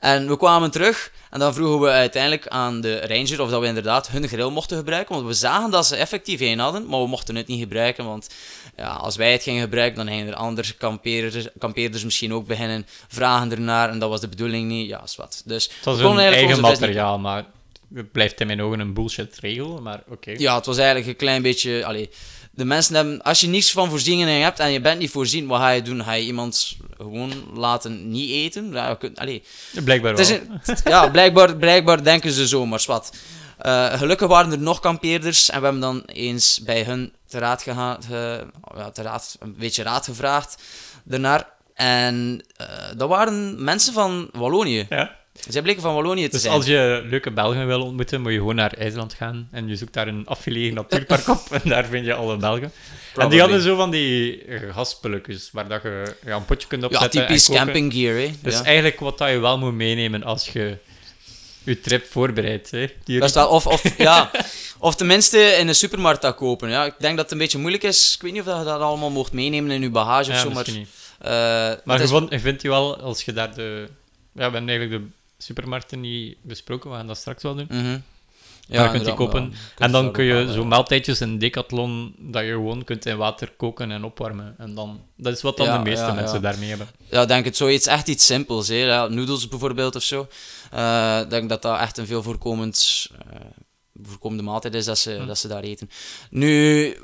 En we kwamen terug en dan vroegen we uiteindelijk aan de ranger of dat we inderdaad hun grill mochten gebruiken. Want we zagen dat ze effectief één hadden, maar we mochten het niet gebruiken. Want ja, als wij het gingen gebruiken, dan gingen er andere kampeerders, kampeerders misschien ook beginnen vragen ernaar. En dat was de bedoeling niet. Ja, is wat. Dus Het was een eigenlijk eigen materiaal, maar het blijft in mijn ogen een bullshit regel, maar oké. Ja, het was eigenlijk een klein beetje... Allee, de mensen hebben... Als je niets van voorzieningen hebt en je bent niet voorzien, wat ga je doen? Ga je iemand gewoon laten niet eten? Ja, je kunt- allee, Blijkbaar wel. een- ja, blijkbaar, blijkbaar denken ze zo, maar zwart. Eh, gelukkig waren er nog kampeerders en we hebben dan eens bij hun te raad gegaan, ge- ja, te raad, een beetje raad gevraagd daarnaar. En eh, dat waren mensen van Wallonië. Ja. Zij bleken van Wallonië te Dus zijn. als je leuke Belgen wil ontmoeten, moet je gewoon naar IJsland gaan en je zoekt daar een afgelegen natuurpark op en daar vind je alle Belgen. En die hadden zo van die eh, gaspulletjes waar dat je ja, een potje kunt ja, opzetten. en typisch koken. camping gear, hè. Dus ja. eigenlijk wat dat je wel moet meenemen als je je trip voorbereidt. Hè. Wel, of, of, *laughs* ja, of tenminste in een supermarkt dat kopen. Ja. Ik denk dat het een beetje moeilijk is. Ik weet niet of dat je dat allemaal mocht meenemen in je bagage of zo, maar... niet. eh, Maar het je, is- vond, je vindt je wel, als je daar de... Ja, we hebben eigenlijk de supermarkten niet besproken, we gaan dat straks wel doen. Mhm. Ja, je kunt die kopen. En dan kun je zo maaltijdjes in Decathlon, dat je gewoon kunt in water koken en opwarmen. En dan, dat is wat dan Ja, de meeste ja, mensen daarmee hebben. Ja, denk het zoiets echt iets simpels. Hè. Noedels bijvoorbeeld of zo. Eh, Ik denk dat dat echt een veel voorkomend, eh, voorkomende maaltijd is dat ze, Hm. dat ze daar eten. Nu,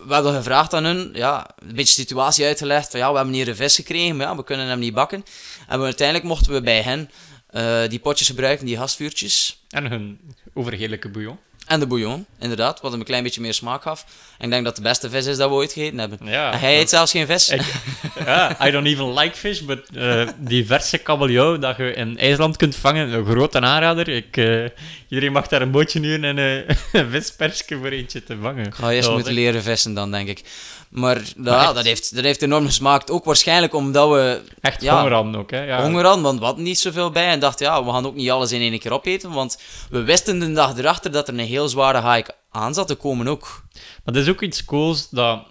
we hebben gevraagd aan hun, ja, een beetje de situatie uitgelegd van ja, we hebben hier een vis gekregen, maar ja, we kunnen hem niet bakken. En we, uiteindelijk mochten we bij hen eh, die potjes gebruiken, die gasvuurtjes. En hun overheerlijke bouillon. En de bouillon, inderdaad, wat hem een klein beetje meer smaak gaf. En ik denk dat het de beste vis is dat we ooit gegeten hebben. Ja, en hij eet zelfs geen vis. Ik, *laughs* ja, I don't even like fish, but eh, die verse kabeljauw dat je in IJsland kunt vangen, een grote aanrader. Ik, eh, iedereen mag daar een bootje huren en een *laughs* vispersje voor eentje te vangen. Ik ga eerst Dat moeten leren vissen dan, denk ik. Maar, ja, echt- dat, heeft, dat heeft enorm gesmaakt. Ook waarschijnlijk omdat we Echt Ja. honger hadden ook, hè. Ja. honger hadden, want we hadden niet zoveel bij. En dachten, ja, we gaan ook niet alles in één keer opeten. Want we wisten de dag erachter dat er een heel zware hike aan zat te komen ook. Maar dat is ook iets cools dat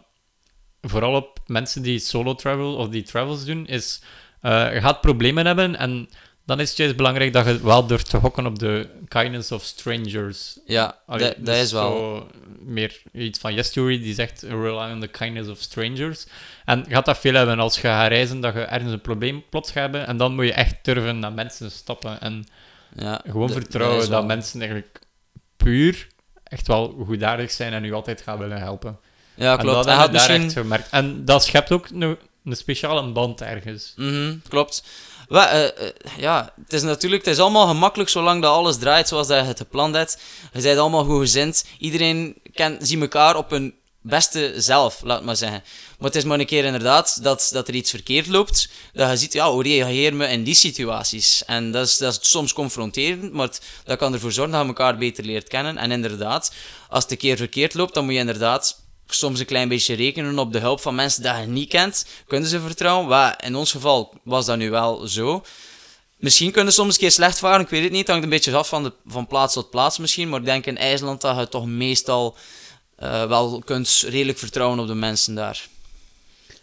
vooral op mensen die solo travel of die travels doen, is eh, je gaat problemen hebben en dan is het juist belangrijk dat je wel durft te hokken op de kindness of strangers. Ja, dat, dat dus is wel... meer iets van Yes Theory, die zegt rely on the kindness of strangers. En gaat dat veel hebben als je gaat reizen, dat je ergens een probleem plots gaat hebben en dan moet je echt durven naar mensen stappen en Ja, gewoon dat- vertrouwen dat dat, mensen eigenlijk puur echt wel goedaardig zijn en u altijd gaan willen helpen. Ja, En klopt. dat Hij heb had je daar misschien... echt gemerkt. En dat schept ook een, een speciale band ergens. Mhm, klopt. Eh, eh, ja, het is natuurlijk het is allemaal gemakkelijk zolang dat alles draait zoals dat je het gepland hebt. Je bent allemaal goed gezind. Iedereen kent, ziet elkaar op hun beste zelf, laat maar zeggen. Maar het is maar een keer inderdaad dat, dat er iets verkeerd loopt. Dat je ziet, ja, hoe reageer me in die situaties? En dat is, dat is soms confronterend, maar dat kan ervoor zorgen dat je elkaar beter leert kennen. En inderdaad, als het een keer verkeerd loopt, dan moet je inderdaad soms een klein beetje rekenen op de hulp van mensen die je niet kent. Kunnen ze vertrouwen? Wat, in ons geval was dat nu wel zo. Misschien kunnen soms een keer slecht varen, ik weet het niet. Het hangt een beetje af van, de, van plaats tot plaats misschien. Maar ik denk in IJsland dat je toch meestal uh, wel kunt redelijk vertrouwen op de mensen daar.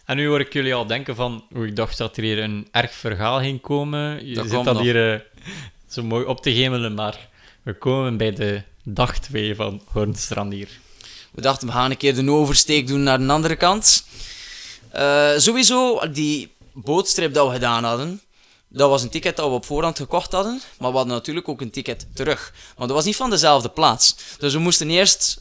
En nu hoor ik jullie al denken van, hoe ik dacht dat er hier een erg verhaal ging komen. Je Dat zit dat nog. hier eh, zo mooi op te gemelen, maar we komen bij de dag 2 van Hoornstrandier. We dachten, we gaan een keer de oversteek doen naar de andere kant. Eh, sowieso, die bootstrip dat we gedaan hadden, dat was een ticket dat we op voorhand gekocht hadden. Maar we hadden natuurlijk ook een ticket terug. Maar dat was niet van dezelfde plaats. Dus we moesten eerst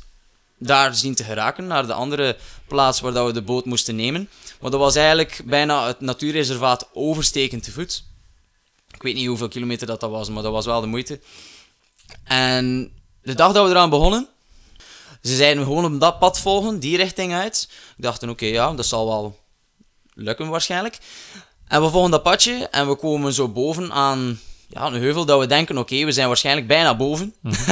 daar zien te geraken, naar de andere plaats waar dat we de boot moesten nemen. Maar dat was eigenlijk bijna het natuurreservaat oversteken te voet. Ik weet niet hoeveel kilometer dat, dat was, maar dat was wel de moeite. En de dag dat we eraan begonnen, ze zeiden gewoon op dat pad volgen, die richting uit. Ik dacht, oké, ja, dat zal wel lukken waarschijnlijk. En we volgen dat padje en we komen zo boven aan ja, een heuvel dat we denken, oké, we zijn waarschijnlijk bijna boven. Dus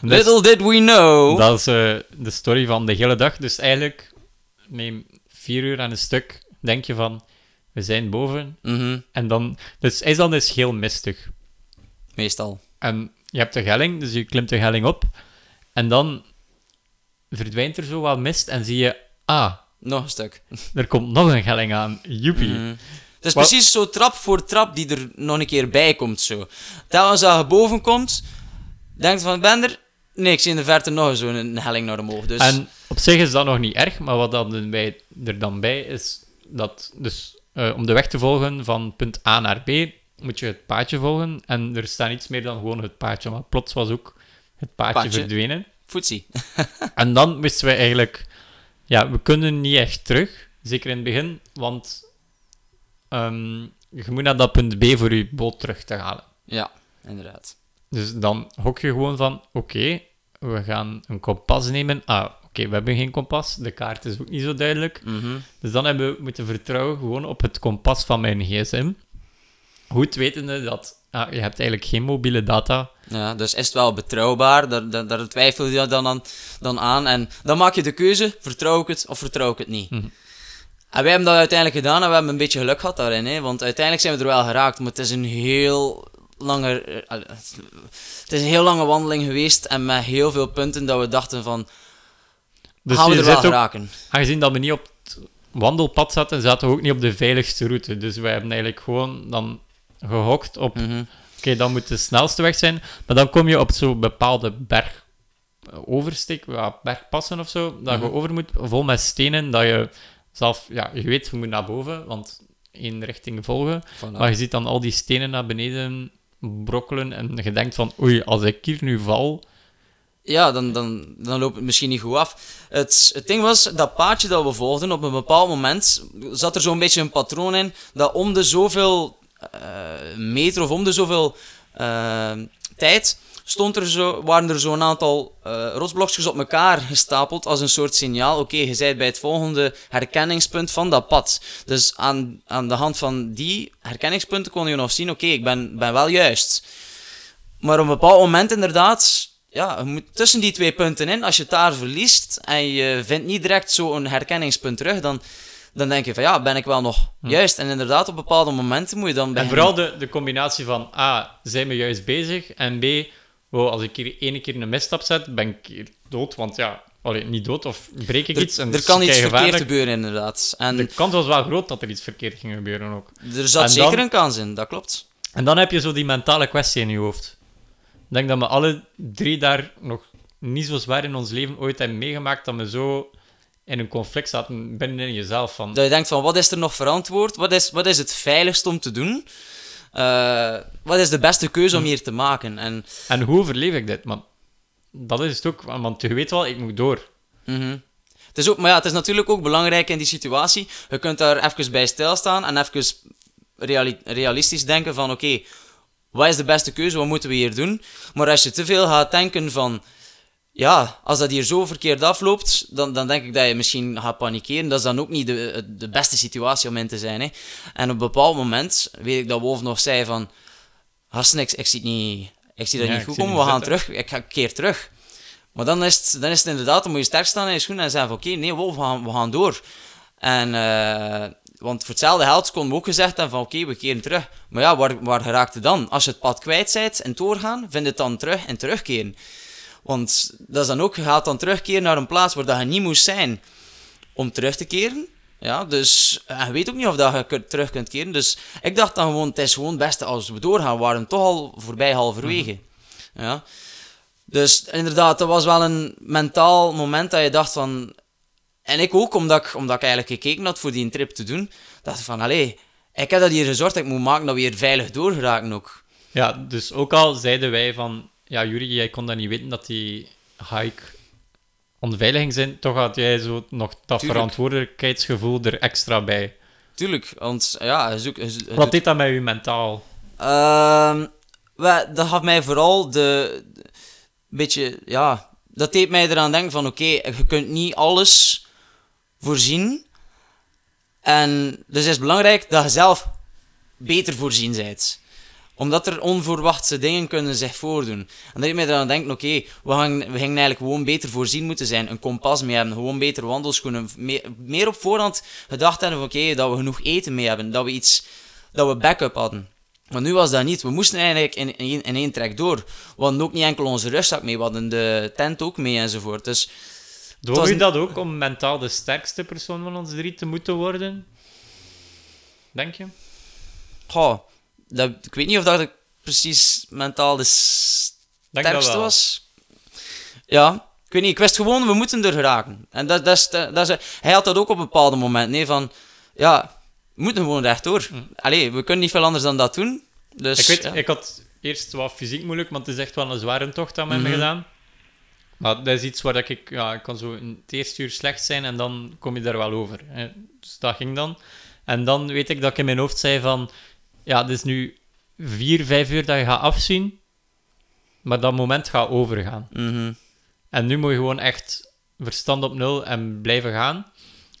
*laughs* Little did we know. dat is eh, de story van de hele dag. Dus eigenlijk, neem vier uur aan een stuk, denk je van, we zijn boven. Mhm, En dan, dus IJsland is heel mistig. Meestal. En je hebt de helling, dus je klimt de helling op. En dan verdwijnt er zo wat mist en zie je, ah, Nog een stuk. er komt nog een helling aan. Joepie. Mhm. Het is Wat- precies zo trap voor trap die er nog een keer bij komt. Zo. Telkens dat je boven komt, denkt van, ben er? Nee, ik zie in de verte nog zo'n een helling naar omhoog. Dus... En op zich is dat nog niet erg, maar wat dan bij, er dan bij is, dat dus eh, om de weg te volgen van punt A naar B, moet je het paadje volgen. En er staat niets meer dan gewoon het paadje, maar plots was ook het paadje, Paadje. verdwenen. Foetsie. *laughs* En dan moesten wij eigenlijk... Ja, we kunnen niet echt terug, zeker in het begin, want ehm, je moet naar dat punt B voor je boot terug te halen. Ja, inderdaad. Dus dan hok je gewoon van, oké, we gaan een kompas nemen. Ah, oké, we hebben geen kompas, de kaart is ook niet zo duidelijk. Mhm. Dus dan hebben we moeten vertrouwen gewoon op het kompas van mijn gsm. Goed wetende dat ah, je hebt eigenlijk geen mobiele data. Ja, dus is het wel betrouwbaar? Daar, daar, daar twijfel je dan aan, dan aan. En dan maak je de keuze, vertrouw ik het of vertrouw ik het niet. Mhm. En wij hebben dat uiteindelijk gedaan en we hebben een beetje geluk gehad daarin. Hè? Want uiteindelijk zijn we er wel geraakt, maar het is een heel lange, eh, het is een heel lange wandeling geweest en met heel veel punten dat we dachten van, Dus gaan we er wel ook, geraken? aangezien dat we niet op het wandelpad zaten, zaten we ook niet op de veiligste route. Dus wij hebben eigenlijk gewoon dan gehokt op Mhm. Oké, dan moet de snelste weg zijn. Maar dan kom je op zo'n bepaalde berg eh, oversteek, ja, bergpassen of zo, dat je Mhm. over moet, vol met stenen, dat je zelf, ja, je weet, je moet naar boven, want één richting volgen. Voilà. Maar je ziet dan al die stenen naar beneden brokkelen en je denkt van, oei, als ik hier nu val... Ja, dan, dan, dan loopt het misschien niet goed af. Het, het ding was, dat paadje dat we volgden, op een bepaald moment zat er zo'n beetje een patroon in, dat om de zoveel meter of om de zoveel eh, tijd stond er zo, waren er zo'n aantal eh rotsblokjes op elkaar gestapeld als een soort signaal. Oké, je bent bij het volgende herkenningspunt van dat pad. Dus aan, aan de hand van die herkenningspunten kon je nog zien, oké, ik ben, ben wel juist. Maar op een bepaald moment inderdaad, ja, moet tussen die twee punten in. Als je het daar verliest en je vindt niet direct zo'n herkenningspunt terug, dan, dan denk je van ja, ben ik wel nog juist. En inderdaad, op bepaalde momenten moet je dan En vooral de, de combinatie van, A, zijn we juist bezig, en B, wow, als ik hier ene keer een misstap zet, ben ik hier dood, want ja, allee, niet dood, of breek ik er, iets. En er kan iets verkeerd gebeuren inderdaad. En De kans was wel groot dat er iets verkeerd ging gebeuren ook. er zat en zeker dan- een kans in, dat klopt. En dan heb je zo die mentale kwestie in je hoofd. Ik denk dat we alle drie daar nog niet zo zwaar in ons leven ooit hebben meegemaakt dat we zo in een conflict zaten binnenin jezelf. Van, Dat je denkt van, wat is er nog verantwoord? Wat is, wat is het veiligst om te doen? Eh, wat is de beste keuze om hier te maken? En En hoe overleef ik dit? Man, dat is het ook, want je weet wel, ik moet door. Mhm. Het is ook, maar ja, het is natuurlijk ook belangrijk in die situatie. Je kunt daar even bij stilstaan en even reali- realistisch denken van oké, wat is de beste keuze, wat moeten we hier doen? Maar als je te veel gaat denken van ja, als dat hier zo verkeerd afloopt, dan, dan denk ik dat je misschien gaat panikeren. Dat is dan ook niet de, de beste situatie om in te zijn. Hè. En op een bepaald moment, weet ik dat Wolf nog zei van... Gasten, ik, ik zie niet, ik zie dat Ja, niet goed komen, we gaan zitten." terug. Ik ga keer terug. Maar dan is, het, dan is het inderdaad, dan moet je sterk staan in je schoenen en zeggen van oké, nee, wow, we gaan, we gaan door. En, eh, want voor hetzelfde geld kon we ook gezegd hebben van oké, we keren terug. Maar ja, waar, waar geraakt het dan? Als je het pad kwijt bent en doorgaan, vind het dan terug en terugkeren. Want dat is dan ook, je gaat dan terugkeren naar een plaats waar dat je niet moest zijn om terug te keren. Ja, dus en je weet ook niet of dat je kunt- terug kunt keren. Dus ik dacht dan gewoon, het is gewoon het beste als we doorgaan. We waren toch al voorbij halverwege. Ja. Dus inderdaad, dat was wel een mentaal moment dat je dacht van... En ik ook, omdat ik, omdat ik eigenlijk gekeken had voor die trip te doen, dacht ik van, allee, ik heb dat hier gezorgd ik moet maken dat we hier veilig doorgeraken ook. Ja, dus ook al zeiden wij van... Ja, Juri, jij kon dat niet weten dat die hike onveilig ging zijn. Toch had jij zo nog dat Tuurlijk. verantwoordelijkheidsgevoel er extra bij. Tuurlijk, want ja, Wat deed dat met je mentaal? Ehm, dat gaf mij vooral de, de- beetje, ja, dat deed mij eraan denken van, oké, je kunt niet alles voorzien. En dus is het belangrijk dat je zelf beter voorzien bent. Omdat er onverwachte dingen kunnen zich voordoen. En dat deed mij eraan denken, oké, we, gaan, we gingen eigenlijk gewoon beter voorzien moeten zijn. Een kompas mee hebben, gewoon beter wandelschoenen. Meer, meer op voorhand gedacht hebben van, oké, dat we genoeg eten mee hebben. Dat we iets, dat we backup hadden. Maar nu was dat niet. We moesten eigenlijk in, in, één- in één trek door. We hadden ook niet enkel onze rugzak mee, we hadden de tent ook mee enzovoort. Dus Dwong was je dat ook om mentaal de sterkste persoon van ons drie te moeten worden? Denk je? goh, dat, ik weet niet of dat precies mentaal de sterkste was. Ja, ik weet niet. Ik wist gewoon, we moeten er geraken. En dat, dat is, dat is, hij had dat ook op een bepaald moment. Nee, van, ja, we moeten gewoon rechtdoor. Allee, we kunnen niet veel anders dan dat doen. Dus, Hm. Ik weet, ja. ik had eerst wat fysiek moeilijk, want het is echt wel een zware tocht aan me Mhm. gedaan. Maar dat is iets waar dat ik, ja, ik kan zo in het eerste uur slecht zijn en dan kom je daar wel over. Hè. Dus dat ging dan. En dan weet ik dat ik in mijn hoofd zei van, ja, het is nu vier, vijf uur dat je gaat afzien, maar dat moment gaat overgaan. Mhm. En nu moet je gewoon echt verstand op nul en blijven gaan.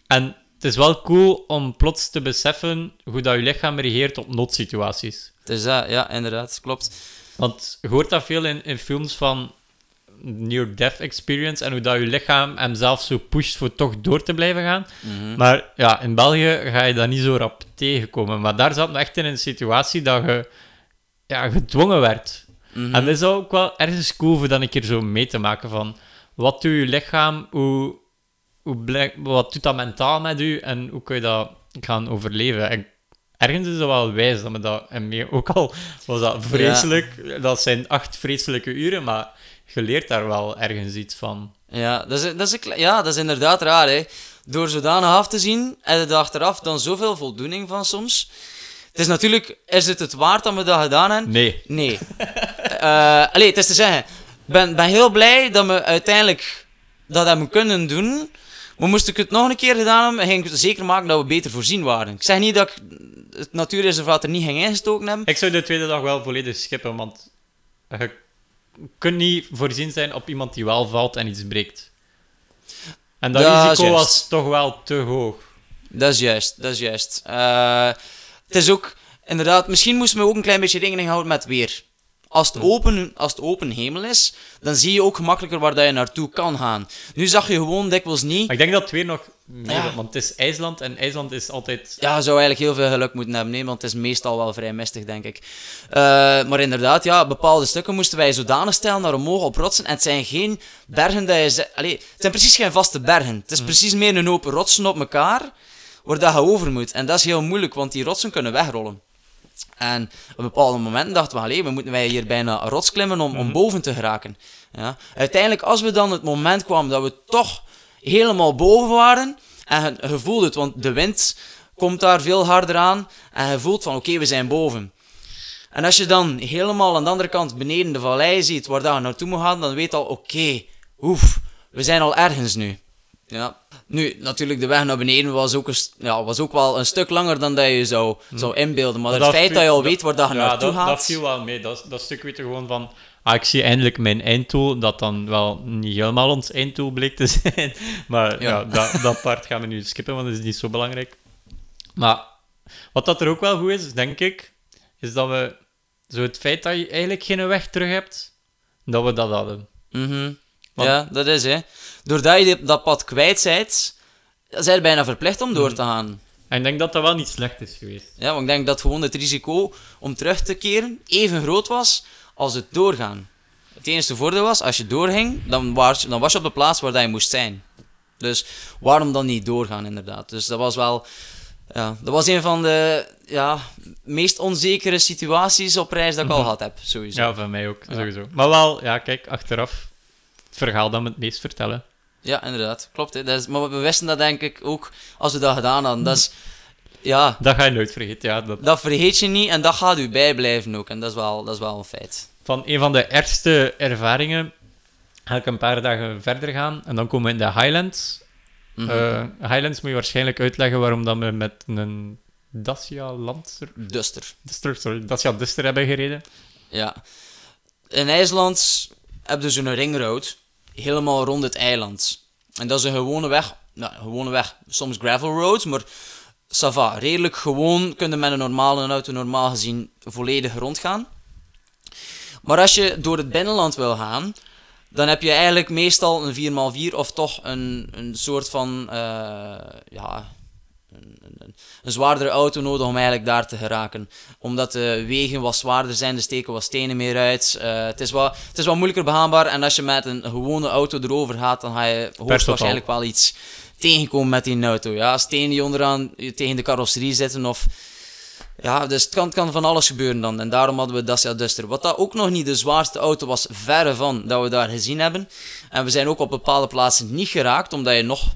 En het is wel cool om plots te beseffen hoe dat je lichaam reageert op noodsituaties. Dus dat, ja, inderdaad, klopt. Want je hoort dat veel in, in films van near-death experience en hoe dat je lichaam hem zelf zo pusht voor toch door te blijven gaan. Mhm. Maar ja, in België ga je dat niet zo rap tegenkomen. Maar daar zat me echt in een situatie dat je ja, gedwongen werd. Mhm. En dat is ook wel ergens cool voor dan een keer zo mee te maken van wat doet je lichaam, hoe, hoe blijk- wat doet dat mentaal met u en hoe kun je dat gaan overleven. En ergens is dat wel wijs dat me dat en mee, ook al was dat vreselijk, dat zijn acht vreselijke uren, maar je leert daar wel ergens iets van. Ja, dat is, dat, is ja, dat is inderdaad raar, hè. Door zodanig af te zien, en het achteraf dan zoveel voldoening van soms. Het is natuurlijk, is het het waard dat we dat gedaan hebben? Nee. Nee. *laughs* Eh allee, het is te zeggen, ik ben, ben heel blij dat we uiteindelijk dat hebben kunnen doen. Maar moest ik het nog een keer gedaan hebben, ging ik zeker maken dat we beter voorzien waren. Ik zeg niet dat ik het natuurreservaat er niet ging ingestoken hebben. Ik zou de tweede dag wel volledig skippen, want je kunt niet voorzien zijn op iemand die wel valt en iets breekt. En dat Dat is risico was toch wel te hoog. Dat is juist, dat is juist. Eh, het is ook, inderdaad, misschien moesten we ook een klein beetje rekening houden met weer. Als het, open, als het open hemel is, dan zie je ook gemakkelijker waar dat je naartoe kan gaan. Nu zag je gewoon dikwijls niet. Maar ik denk dat het weer nog meer Ja. want het is IJsland en IJsland is altijd... Ja, zou eigenlijk heel veel geluk moeten hebben, nee, want het is meestal wel vrij mistig, denk ik. Eh, maar inderdaad, ja, bepaalde stukken moesten wij zodanig stellen naar omhoog op rotsen. En het zijn geen bergen dat je... ze- Allee, het zijn precies geen vaste bergen. Het is precies meer een hoop rotsen op elkaar, waar dat je over moet. En dat is heel moeilijk, want die rotsen kunnen wegrollen. En op bepaalde momenten dachten we, allee, we moeten wij hier bijna een rots klimmen om, om boven te geraken. Ja. Uiteindelijk, als we dan het moment kwamen dat we toch helemaal boven waren, en je, je voelt het, want de wind komt daar veel harder aan, en je voelt van, oké, we zijn boven. En als je dan helemaal aan de andere kant beneden de vallei ziet, waar dat je naartoe moet gaan, dan weet je al, oké, oef, we zijn al ergens nu. Ja. Nu, natuurlijk, de weg naar beneden was ook, een, ja, was ook wel een stuk langer dan dat je zou, zou inbeelden. Maar, Maar het feit dat je al weet waar dat je ja, naartoe dat, gaat... dat viel wel mee. Dat, dat stuk weet je gewoon van... Ah, ik zie eindelijk mijn einddoel, dat dan wel niet helemaal ons einddoel bleek te *laughs* zijn. Maar ja, Ja. dat, dat part gaan we nu skippen, want dat is niet zo belangrijk. Maar wat dat er ook wel goed is, denk ik, is dat we... Zo het feit dat je eigenlijk geen weg terug hebt, dat we dat hadden. Mhm. Want- Ja, dat is hè. Doordat je dat pad kwijt bent, zijn je bijna verplicht om door te gaan. En ik denk dat dat wel niet slecht is geweest. Ja, want ik denk dat gewoon het risico om terug te keren even groot was als het doorgaan. Het enige voordeel was, als je doorging, dan was, dan was je op de plaats waar dat je moest zijn. Dus waarom dan niet doorgaan, inderdaad? Dus dat was wel... Ja, dat was een van de ja, meest onzekere situaties op reis dat ik al gehad heb, sowieso. Ja, van mij ook, Ja. sowieso. Maar wel, ja, kijk, achteraf, het verhaal dat we het meest vertellen. Ja, inderdaad. Klopt. Hè. Dat is, maar we wisten dat denk ik ook als we dat gedaan hadden. Dat is... Ja, Dat ga je nooit vergeten, ja. Dat, dat vergeet je niet en dat gaat u bijblijven ook. En dat is wel, dat is wel een feit. van een van de ergste ervaringen ga ik een paar dagen verder gaan. En dan komen we in de Highlands. Mhm. Eh, Highlands moet je waarschijnlijk uitleggen waarom dat we met een Dacia Lancer... Duster. Duster, sorry, Dacia Duster hebben gereden. Ja. In IJsland heb je zo'n ringroad helemaal rond het eiland. En dat is een gewone weg. Nou, gewone weg. Soms gravel roads, maar ça va. Redelijk gewoon kunnen met een normale auto normaal gezien volledig rondgaan. Maar als je door het binnenland wil gaan, dan heb je eigenlijk meestal een 4x4 of toch een, een soort van eh, ja, een, zwaardere auto nodig om eigenlijk daar te geraken. Omdat de wegen wat zwaarder zijn, er steken wat stenen meer uit. Eh, het, is wat, het is wat moeilijker begaanbaar en als je met een gewone auto erover gaat, dan ga je hoogstwaarschijnlijk wel iets tegenkomen met die auto. Ja, stenen die onderaan tegen de carrosserie zitten of... Ja, dus het kan, het kan van alles gebeuren dan. En daarom hadden we Dacia Duster. Wat dat ook nog niet de zwaarste auto was, verre van, dat we daar gezien hebben. En we zijn ook op bepaalde plaatsen niet geraakt, omdat je nog...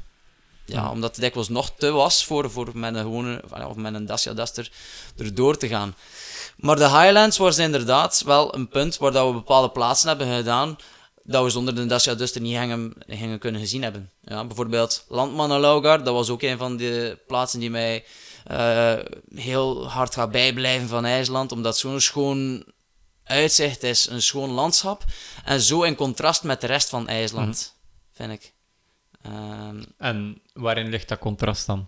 Ja, omdat het dikwijls nog te was voor, voor met een gewone... Of met een Dacia Duster erdoor te gaan. Maar de Highlands was inderdaad wel een punt waar dat we bepaalde plaatsen hebben gedaan dat we zonder de Dacia Duster niet gingen, gingen kunnen gezien hebben. Ja, bijvoorbeeld Landman en Laugar, dat was ook een van de plaatsen die mij eh, heel hard gaat bijblijven van IJsland, omdat zo'n schoon uitzicht is, een schoon landschap, en zo in contrast met de rest van IJsland, vind ik. Ehm, En waarin ligt dat contrast dan?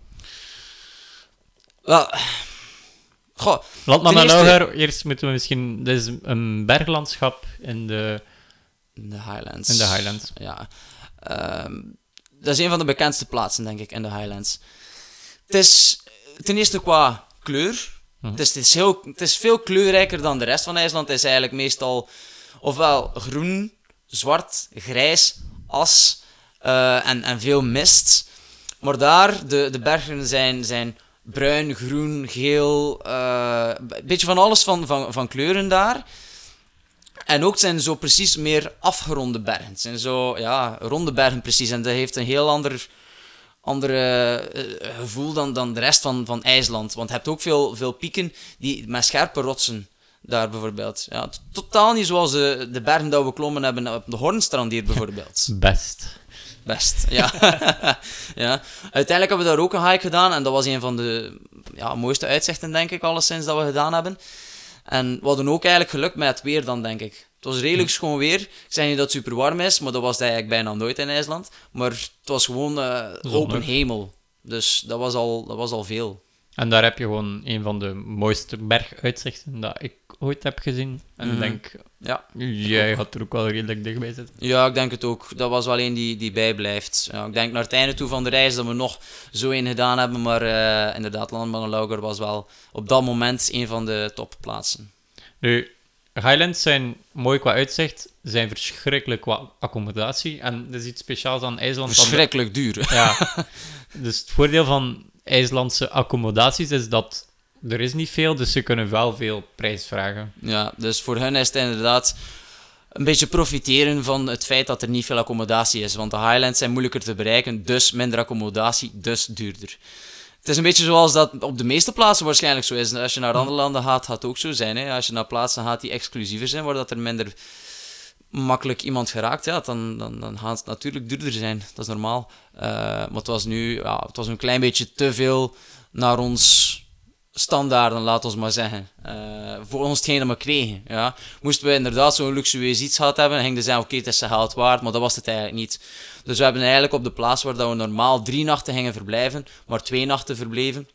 wel, goh, Landman en Lauger, eerst moeten we misschien... Dit is een berglandschap in de, in de Highlands. in de Highlands. Ja. Ehm, dat is een van de bekendste plaatsen, denk ik, in de Highlands. Het is ten eerste qua kleur. Het, is, het, is heel, het is veel kleurrijker dan de rest van IJsland. Het is eigenlijk meestal ofwel groen, zwart, grijs, as eh, en, en veel mist. Maar daar, de, de bergen zijn, zijn bruin, groen, geel, eh, een beetje van alles van, van, van kleuren daar. En ook zijn zo precies meer afgeronde bergen. Het zijn zo, ja, ronde bergen precies. En dat heeft een heel ander, andere eh, gevoel dan, dan de rest van, van IJsland. Want je hebt ook veel, veel pieken die, met scherpe rotsen daar bijvoorbeeld. Ja, totaal niet zoals de, de bergen die we klommen hebben op de Hornstrand hier bijvoorbeeld. *laughs* Best. Best, ja. *laughs* ja. Uiteindelijk hebben we daar ook een hike gedaan en dat was een van de ja, mooiste uitzichten, denk ik, alleszins dat we gedaan hebben. En we hadden ook eigenlijk geluk met het weer dan, denk ik. Het was redelijk schoon weer. Ik zeg niet dat het super warm is, maar dat was het eigenlijk bijna nooit in IJsland. Maar het was gewoon eh, open hemel. Dus dat was, al, dat was al veel. En daar heb je gewoon een van de mooiste berguitzichten dat ik ooit heb gezien. En ik Mhm. denk, Ja. jij gaat er ook wel redelijk dichtbij zitten. Ja, ik denk het ook. Dat was wel een die, die bijblijft. Ja, ik denk naar het einde toe van de reis dat we nog zo een gedaan hebben. Maar eh, inderdaad, Landman en Lauger was wel op dat moment een van de topplaatsen. Nu, Highlands zijn mooi qua uitzicht, zijn verschrikkelijk qua accommodatie. En dat is iets speciaals aan IJsland. Verschrikkelijk duur. Ja. Dus het voordeel van IJslandse accommodaties is dat er is niet veel, dus ze kunnen wel veel prijs vragen. Ja, dus voor hen is het inderdaad een beetje profiteren van het feit dat er niet veel accommodatie is. Want de Highlands zijn moeilijker te bereiken, dus minder accommodatie, dus duurder. Het is een beetje zoals dat op de meeste plaatsen waarschijnlijk zo is. Als je naar andere landen gaat, gaat het ook zo zijn. Hè? Als je naar plaatsen gaat die exclusiever zijn, waar dat er minder makkelijk iemand geraakt, ja, dan, dan, dan gaat het natuurlijk duurder zijn. Dat is normaal. Eh, maar het was nu ja, het was een klein beetje te veel naar ons standaarden, laat ons maar zeggen. Eh, voor ons hetgeen dat we kregen. Ja. Moesten we inderdaad zo'n luxueus iets gehad hebben, dan ging de zijn, oké, het is zijn geld waard, maar dat was het eigenlijk niet. Dus we hebben eigenlijk op de plaats waar dat we normaal drie nachten gingen verblijven, maar twee nachten verbleven.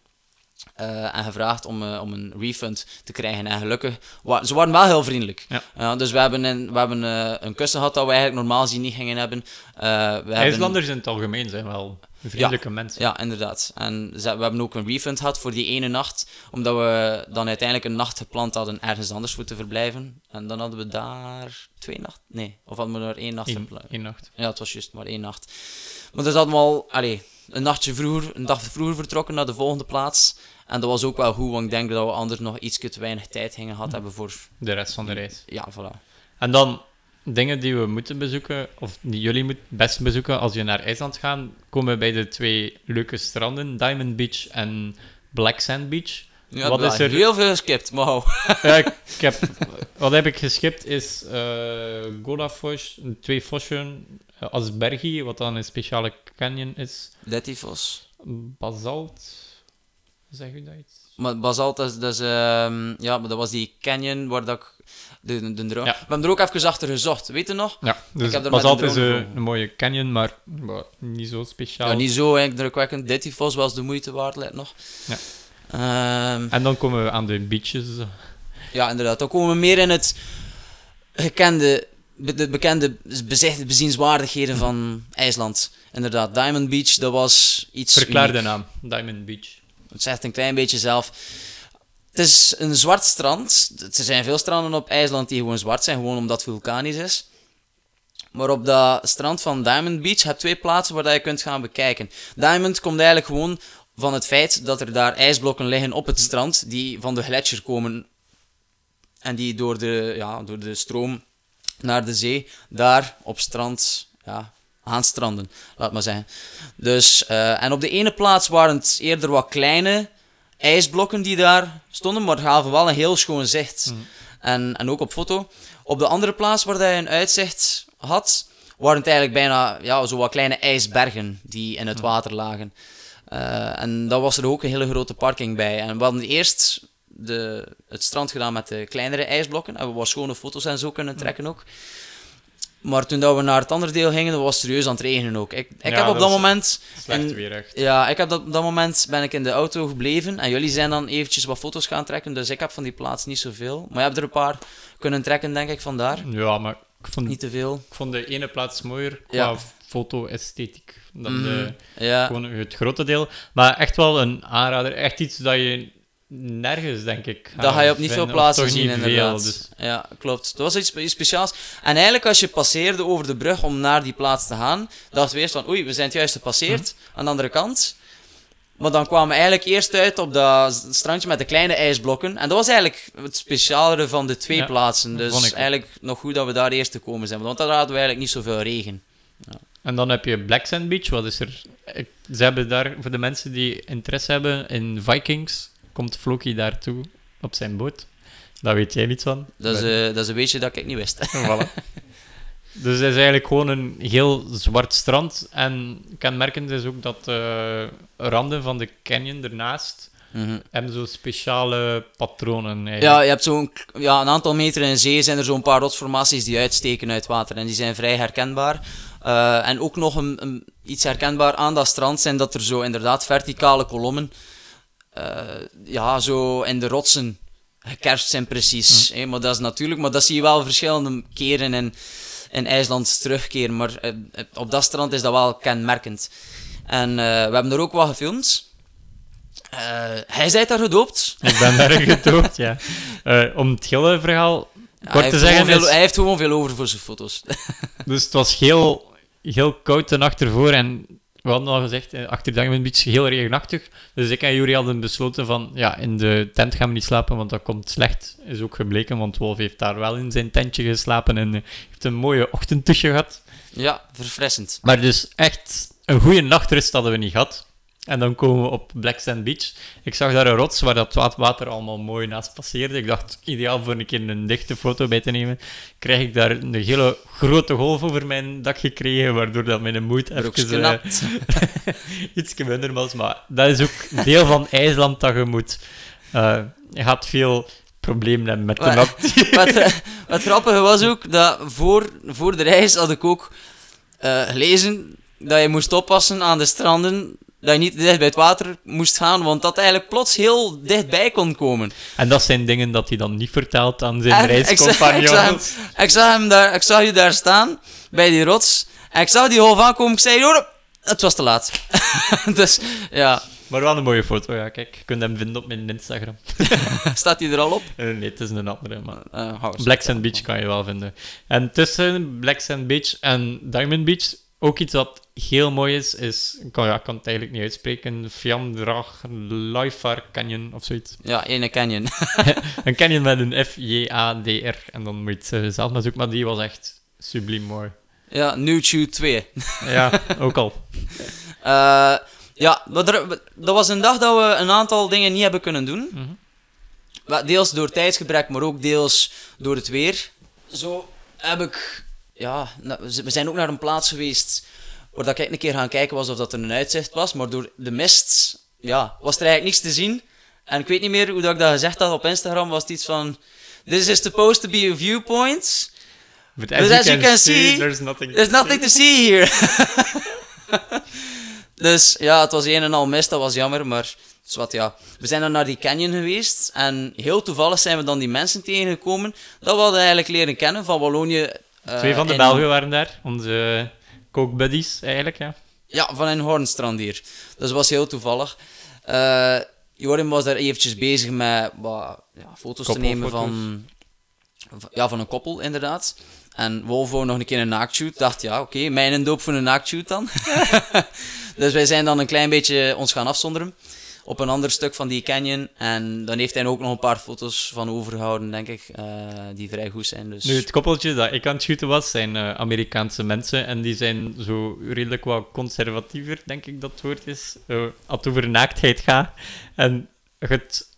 eh, en gevraagd om, eh, om een refund te krijgen. En gelukkig, wa- ze waren wel heel vriendelijk. Ja. Dus we hebben, een, we hebben een kussen gehad dat we eigenlijk normaal gezien niet gingen hebben. We hebben- IJslanders in het algemeen zijn wel vriendelijke mensen. ja, inderdaad. En we hebben ook een refund gehad voor die ene nacht, omdat we dan uiteindelijk een nacht gepland hadden ergens anders voor te verblijven. En dan hadden we daar twee nachten? Nee, of hadden we er één nacht Eén, verblijven? één nacht. Ja, het was juist maar één nacht. Maar dus hadden we al allee, een nachtje vroeger, een dag vroeger vertrokken naar de volgende plaats. En dat was ook wel goed, want ik denk dat we anders nog iets te weinig tijd gingen gehad hebben voor... De rest van de reis. Ja, voilà. En dan dingen die we moeten bezoeken, of die jullie moet best bezoeken als je naar IJsland gaat, komen we bij de twee leuke stranden, Diamond Beach en Black Sand Beach. Ja, Wat is er- heel veel geskipt, maar. Ja, ik *laughs* heb, wat heb ik geskipt is eh Godafosh, twee fosjen, eh, Aspergi, wat dan een speciale canyon is, Detifos. basalt, zeg je dat iets? Maar basalt, dat is, dat is, ehm, ja, maar dat was die canyon waar dat ik de, de, Ja. We hebben er ook even achter gezocht, weet je nog? Ja, dus heb er een is drone een, gevlogen. een mooie canyon, maar maar niet zo speciaal. Ja, niet zo indrukwekkend. Detifos was de moeite waard, lijkt nog. Ja. Ehm, En dan komen we aan de beaches. Ja, inderdaad. Dan komen we meer in het gekende, de bekende bezicht, bezienswaardigheden van IJsland. Inderdaad, Diamond Beach, dat was iets Verklaar de naam, Diamond Beach. Het zegt een klein beetje zelf. Het is een zwart strand. Er zijn veel stranden op IJsland die gewoon zwart zijn, gewoon omdat het vulkanisch is. Maar op dat strand van Diamond Beach heb je twee plaatsen waar je kunt gaan bekijken. Diamond komt eigenlijk gewoon van het feit dat er daar ijsblokken liggen op het strand die van de gletsjer komen en die door de, ja, door de stroom naar de zee daar op strand ja, aanstranden, laat maar zeggen. Dus, eh, en op de ene plaats waren het eerder wat kleine ijsblokken die daar stonden, maar gaven wel een heel schoon zicht. En, en ook op foto. Op de andere plaats waar hij een uitzicht had, waren het eigenlijk bijna ja, zo wat kleine ijsbergen die in het water lagen. Eh, en dan was er ook een hele grote parking bij. En we hadden eerst de, het strand gedaan met de kleinere ijsblokken. En we wat schone foto's en zo kunnen trekken ook. Maar toen dat we naar het andere deel gingen, was het serieus aan het regenen ook. Ik, ik Ja, heb op dat moment... Slecht en- weer echt. Ja, ik heb dat, op dat moment ben ik in de auto gebleven. En jullie zijn dan eventjes wat foto's gaan trekken. Dus ik heb van die plaats niet zoveel. Maar je hebt er een paar kunnen trekken, denk ik, vandaar. Ja, maar ik vond, Niet te veel. ik vond de ene plaats mooier qua Ja. foto-esthetiek dan Mhm. de, Ja. gewoon het grote deel. Maar echt wel een aanrader. Echt iets dat je nergens, denk ik, Dat ga je op niet vinden, veel plaatsen zien, inderdaad. Veel, dus Ja, klopt. Dat was iets speciaals. En eigenlijk, als je passeerde over de brug om naar die plaats te gaan, dachten we eerst van, oei, we zijn het juist gepasseerd, Hm. aan de andere kant. Maar dan kwamen we eigenlijk eerst uit op dat strandje met de kleine ijsblokken. En dat was eigenlijk het specialere van de twee Ja, plaatsen. Dus eigenlijk nog goed dat we daar eerst te komen zijn. Want daar hadden we eigenlijk niet zoveel regen. En dan heb je Black Sand Beach. Wat is er? Ze hebben daar, voor de mensen die interesse hebben in Vikings, komt Floki daartoe op zijn boot. Daar weet jij niets van. Dat is, Maar- eh, dat is een beetje dat ik niet wist. *laughs* Voilà. Dus het is eigenlijk gewoon een heel zwart strand. En kenmerkend is ook dat de randen van de canyon ernaast Mhm. hebben zo speciale patronen. Eigenlijk. Ja, je hebt zo'n ja, een aantal meter in zee zijn er zo'n paar rotsformaties die uitsteken uit water en die zijn vrij herkenbaar. Eh, en ook nog een, een- iets herkenbaar aan dat strand zijn dat er zo inderdaad verticale kolommen eh, ja, zo in de rotsen gekerfd zijn precies. hè. maar dat is natuurlijk, maar dat zie je wel verschillende keren in, in IJsland terugkeren. Maar eh, eh, op dat strand is dat wel kenmerkend. En eh, we hebben er ook wat gefilmd. Eh, hij zei daar gedoopt. Ik ben daar *laughs* gedoopt, ja. Eh, om het hele verhaal Ja, kort te zeggen, veel, is- hij heeft gewoon veel over voor zijn foto's. *laughs* Dus het was heel, heel koud de nacht ervoor en we hadden al gezegd, eh, achter Diamond Beach heel regenachtig. Dus ik en Juri hadden besloten van, ja, in de tent gaan we niet slapen, want dat komt slecht. Is ook gebleken, want Wolf heeft daar wel in zijn tentje geslapen en eh, heeft een mooie ochtendtusje gehad. ja, verfrissend. Maar dus echt een goede nachtrust hadden we niet gehad. En dan komen we op Black Sand Beach. Ik zag daar een rots waar dat wa- water allemaal mooi naast passeerde. Ik dacht, ideaal voor een keer een dichte foto bij te nemen. Krijg ik daar een hele grote golf over mijn dak gekregen, waardoor dat mijn moed even uh, nat. *laughs* iets minder was. Maar dat is ook deel van IJsland dat je moet... eh, je gaat veel problemen hebben met de nat. *laughs* wat, eh, wat grappige was ook, dat voor, voor de reis had ik ook eh, gelezen dat je moest oppassen aan de stranden dat je niet dicht bij het water moest gaan, want dat eigenlijk plots heel dichtbij kon komen. En dat zijn dingen dat hij dan niet vertelt aan zijn *laughs* ik zag, reiscompagnon. hem, ik, zag hem daar, ik zag je daar staan, bij die rots, en ik zag die golf aankomen, ik zei, hoor, het was te laat. *laughs* dus, ja, Maar wel een mooie foto, ja. Kijk, je kunt hem vinden op mijn Instagram. *laughs* staat hij er al op? Eh, nee, het is een andere, maar... Eh. Black Sand Beach kan je wel vinden. En tussen Black Sand Beach en Diamond Beach, ook iets wat heel mooi is, is... Ik kan, ja, ik kan het eigenlijk niet uitspreken. Fiandrach Laifar Canyon of zoiets. Ja, ene canyon. *laughs* *laughs* Een canyon met een F-J-A-D-R. En dan moet je het eh, zelf maar zoeken, maar die was echt subliem mooi. ja, New Chew 2. *laughs* Ja, ook al. Eh, ja, er- dat was een dag dat we een aantal dingen niet hebben kunnen doen. Mhm. Deels door tijdsgebrek, maar ook deels door het weer. Zo heb ik... Ja, nou, we zijn ook naar een plaats geweest waar dat ik een keer gaan kijken was of dat er een uitzicht was. Maar door de mist ja, was er eigenlijk niks te zien. En ik weet niet meer hoe dat ik dat gezegd had op Instagram. Was het iets van... This is supposed to be a viewpoint. But But as you can see, there's nothing... There's nothing to see here. *laughs* dus ja, het was een en al mist, dat was jammer, maar ja. We zijn dan naar die canyon geweest en heel toevallig zijn we dan die mensen tegengekomen dat we hadden eigenlijk leren kennen van Wallonië. Eh, Twee van de in- Belgen waren daar. Onze coke buddies, eigenlijk, ja. Ja, van een Hornstrandier. Dus dat was heel toevallig. Eh Jorim was daar eventjes bezig met wat, ja, foto's te nemen van, ja, van een koppel, inderdaad. En Wolf wou nog een keer een naaktshoot. Dacht, ja, oké, mij een doop voor een naaktshoot dan. *laughs* dus wij zijn dan een klein beetje ons gaan afzonderen op een ander stuk van die canyon. En dan heeft hij ook nog een paar foto's van overgehouden, denk ik, eh, die vrij goed zijn. Dus... Nu, het koppeltje dat ik aan het shooten was, zijn eh, Amerikaanse mensen. En die zijn zo redelijk wat conservatiever, denk ik dat het woord is. eh, als het over naaktheid gaat. En het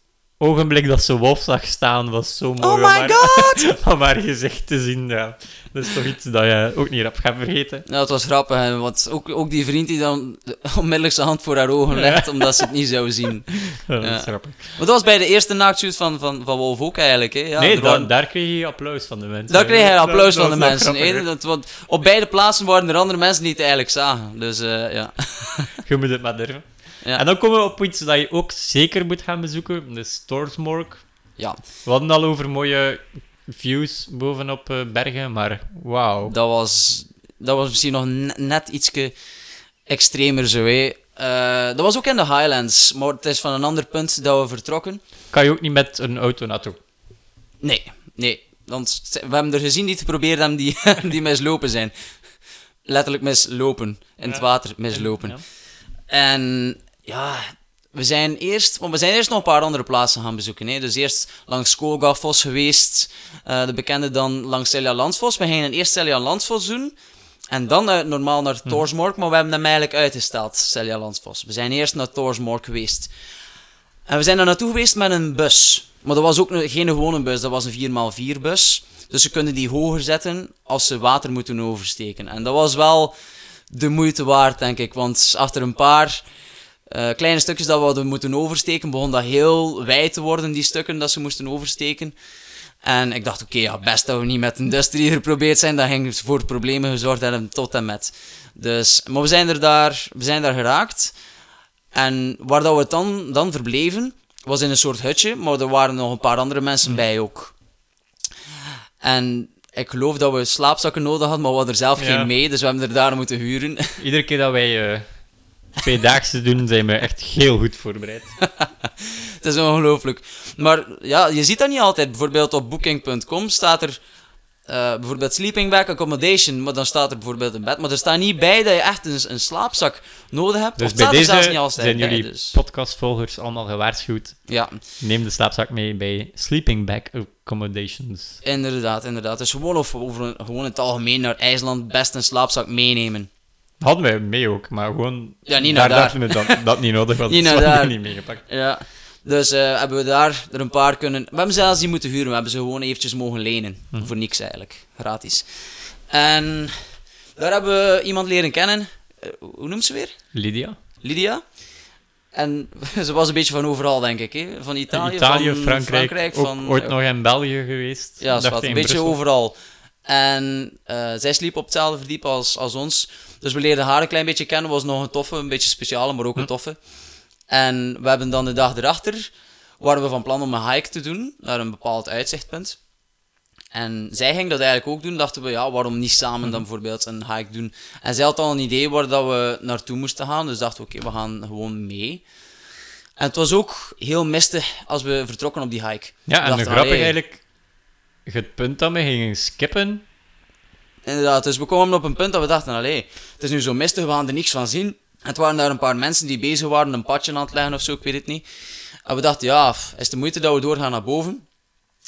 ogenblik dat ze Wolf zag staan, was zo mooi Oh om, haar, god! *laughs* om haar gezicht te zien. Ja. Dat is toch iets dat je ook niet hebt gaan vergeten. Ja, het was grappig, hè, want ook, ook die vriend die dan *laughs* onmiddellijk zijn hand voor haar ogen legt, omdat ze het niet zou zien. *laughs* Ja, dat Ja. is grappig. Maar dat was bij de eerste naaktshoot van, van, van Wolf ook eigenlijk. Hè. Ja, nee, waren- daar kreeg je applaus van de mensen. daar kreeg hij applaus dat van de mensen. Dat, want op beide plaatsen waren er andere mensen die het eigenlijk zagen. Dus eh, ja. Je moet het maar durven. Ja. En dan komen we op iets dat je ook zeker moet gaan bezoeken. De Storsmork. ja, We hadden al over mooie views bovenop eh, bergen, maar wauw. dat was, dat was misschien nog ne- net ietsje extremer zo. Eh, dat was ook in de Highlands, maar het is van een ander punt dat we vertrokken. Kan je ook niet met een auto naartoe? Nee, nee. Want we hebben er gezien die het geprobeerd hebben die, die mislopen zijn. Letterlijk mislopen. In het Ja. water mislopen. Ja. En ja, we zijn eerst, want we zijn eerst nog een paar andere plaatsen gaan bezoeken. Hè. Dus eerst langs Skogafos geweest, eh, de bekende dan langs Celia Landsvos. We gingen eerst Celia Landsvos doen. En dan normaal naar Torsmork, maar we hebben hem eigenlijk uitgesteld, Celia Landsvos. We zijn eerst naar Torsmork geweest. En we zijn er naartoe geweest met een bus. Maar dat was ook een- geen gewone bus, dat was een 4x4 bus. Dus ze kunnen die hoger zetten als ze water moeten oversteken. En dat was wel de moeite waard, denk ik. Want achter een paar eh, kleine stukjes dat we hadden moeten oversteken, begon dat heel wijd te worden, die stukken dat ze moesten oversteken. En ik dacht, oké, ja, best dat we niet met een Duster geprobeerd zijn, dat ging voor problemen gezorgd hebben tot en met. Dus, maar we zijn er daar, we zijn daar geraakt. En waar dat we dan, dan verbleven, was in een soort hutje, maar er waren nog een paar andere mensen bij ook. En ik geloof dat we slaapzakken nodig hadden, maar we hadden er zelf Ja. geen mee, dus we hebben er daar moeten huren. Iedere keer dat wij eh tweedaagse doen, zijn we echt heel goed voorbereid. *laughs* Het is ongelooflijk. Maar ja, je ziet dat niet altijd. Bijvoorbeeld op booking.com staat er eh, bijvoorbeeld sleeping bag accommodation, maar dan staat er bijvoorbeeld een bed. Maar er staat niet bij dat je echt een, een slaapzak nodig hebt. Dus bij staat er zelfs deze niet altijd zijn bij, jullie dus. podcastvolgers allemaal gewaarschuwd. Ja, Neem de slaapzak mee bij Sleeping Bag Accommodations. inderdaad, inderdaad. Dus gewoon, of, over, gewoon in het algemeen naar IJsland best een slaapzak meenemen. Hadden wij mee ook, maar gewoon... Ja, niet naar daar. dachten we dat, dat niet nodig was. *laughs* Niet dus naar we hebben daar. *laughs* niet meegepakt. Ja. Dus eh, hebben we daar er een paar kunnen... We hebben zelfs die moeten huren. We hebben ze gewoon eventjes mogen lenen. Hm. Voor niks eigenlijk. Gratis. En daar hebben we iemand leren kennen. Eh, hoe noemt ze weer? Lydia? Lydia. En *laughs* ze was een beetje van overal, denk ik. Hè? Van Italië, Italië, van Frankrijk, van, ooit nog in België geweest. Ja, een beetje Brussel. overal. En eh, zij sliep op hetzelfde verdiep als, als ons. Dus we leerden haar een klein beetje kennen. was nog een toffe, een beetje speciale, maar ook een toffe. En we hebben dan de dag erachter, waren we van plan om een hike te doen naar een bepaald uitzichtpunt. En zij ging dat eigenlijk ook doen. Dachten we, ja, waarom niet samen dan bijvoorbeeld een hike doen? En zij had al een idee waar dat we naartoe moesten gaan. Dus dachten we, oké, we gaan gewoon mee. En het was ook heel mistig als we vertrokken op die hike. Ja, en dachten, grappig eigenlijk, het punt dat we gingen skippen, Inderdaad, dus we kwamen op een punt dat we dachten, allee, het is nu zo mistig, we gaan er niks van zien. En het waren daar een paar mensen die bezig waren, een padje aan het leggen of zo, ik weet het niet. En we dachten, ja, is de moeite dat we doorgaan naar boven?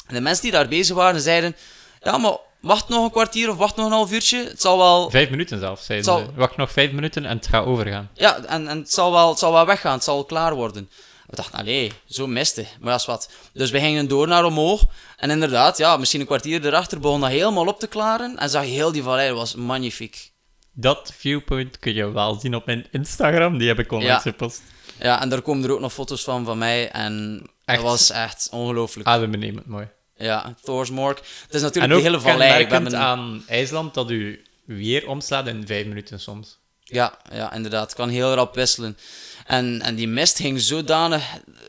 En de mensen die daar bezig waren, zeiden, ja, maar wacht nog een kwartier of wacht nog een half uurtje. Het zal wel, vijf minuten zelfs, zeiden Zal- ze. Wacht nog vijf minuten en het gaat overgaan. ja, en, en het, zal wel, het zal wel weggaan, het zal klaar worden. We dachten, allee, zo mistig, maar dat is wat. Dus we gingen door naar omhoog. En inderdaad, ja, misschien een kwartier erachter begon dat helemaal op te klaren. En zag je heel die vallei, dat was magnifiek. Dat viewpoint kun je wel zien op mijn Instagram, die heb ik onlangs Ja. gepost. Ja, en daar komen er ook nog foto's van van mij. En Echt? dat was echt ongelooflijk. Adembenemend mooi. Ja, Thorsmork. Het is En natuurlijk ook de hele vallei. We kenmerkend hebben- aan IJsland dat u weer omslaat in vijf minuten soms. Ja, ja, inderdaad. Het kan heel rap wisselen. En, en die mist ging zodanig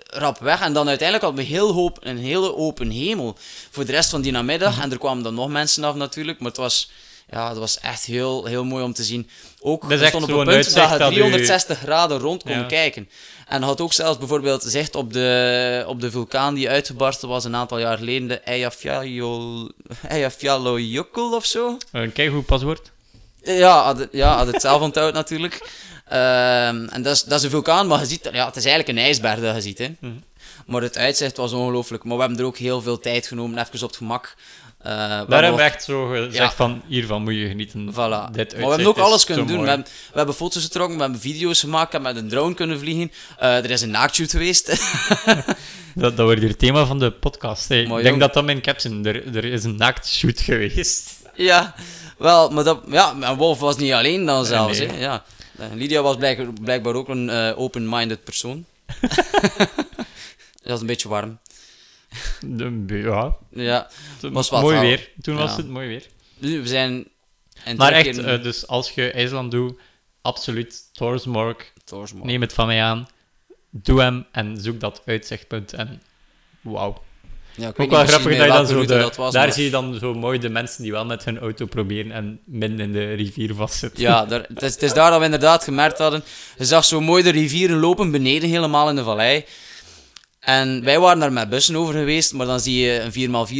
rap weg. En dan uiteindelijk hadden we heel hoop, een hele open hemel voor de rest van die namiddag. En er kwamen dan nog mensen af natuurlijk. Maar het was, ja, het was echt heel, heel mooi om te zien. Ook, stonden op een punt dat je dat u- 360 graden rond kon Ja. kijken. En had ook zelfs bijvoorbeeld zicht op de, op de vulkaan die uitgebarsten was een aantal jaar geleden. De Eyjafjallajökull of zo. Een keigoed paswoord. Ja, had, het- ja, had het zelf onthoud *laughs* natuurlijk. Ehm, en dat is, dat is een vulkaan, maar je ziet, ja, het is eigenlijk een ijsberg dat je ziet. Hè. Mhm. Maar het uitzicht was ongelooflijk. Maar we hebben er ook heel veel tijd genomen, even op het gemak. We Daar hebben we echt zo gezegd Ja. van, hiervan moet je genieten. Voilà. Maar we hebben ook alles kunnen doen. We hebben, we hebben foto's getrokken, we hebben video's gemaakt, we hebben met een drone kunnen vliegen. Eh, er is een naaktshoot geweest. *laughs* Dat, dat wordt hier het thema van de podcast. Ik denk dat dat mijn caption... Er, er is een naaktshoot geweest. ja, wel, maar dat, ja, en Wolf was niet alleen dan zelfs. nee. Hè. Ja. Lydia was blijk- blijkbaar ook een eh, open-minded persoon. *laughs* dat was een beetje warm. De, ja, Ja, Was wat mooi weer. Toen was het mooi weer. nu, we zijn... Maar echt, keer- eh, dus als je IJsland doet, absoluut. Thorsmork. Neem het van mij aan. Doe hem en zoek dat uitzichtpunt. En wauw. Ja, ik Ook wel grappig dat je dan welke zo... route De, dat was, daar maar- zie je dan zo mooi de mensen die wel met hun auto proberen en midden in de rivier vastzitten. Ja, daar, het, is, het is daar dat we inderdaad gemerkt hadden. Je zag zo mooi de rivieren lopen beneden, helemaal in de vallei. En wij waren daar met bussen over geweest, maar dan zie je een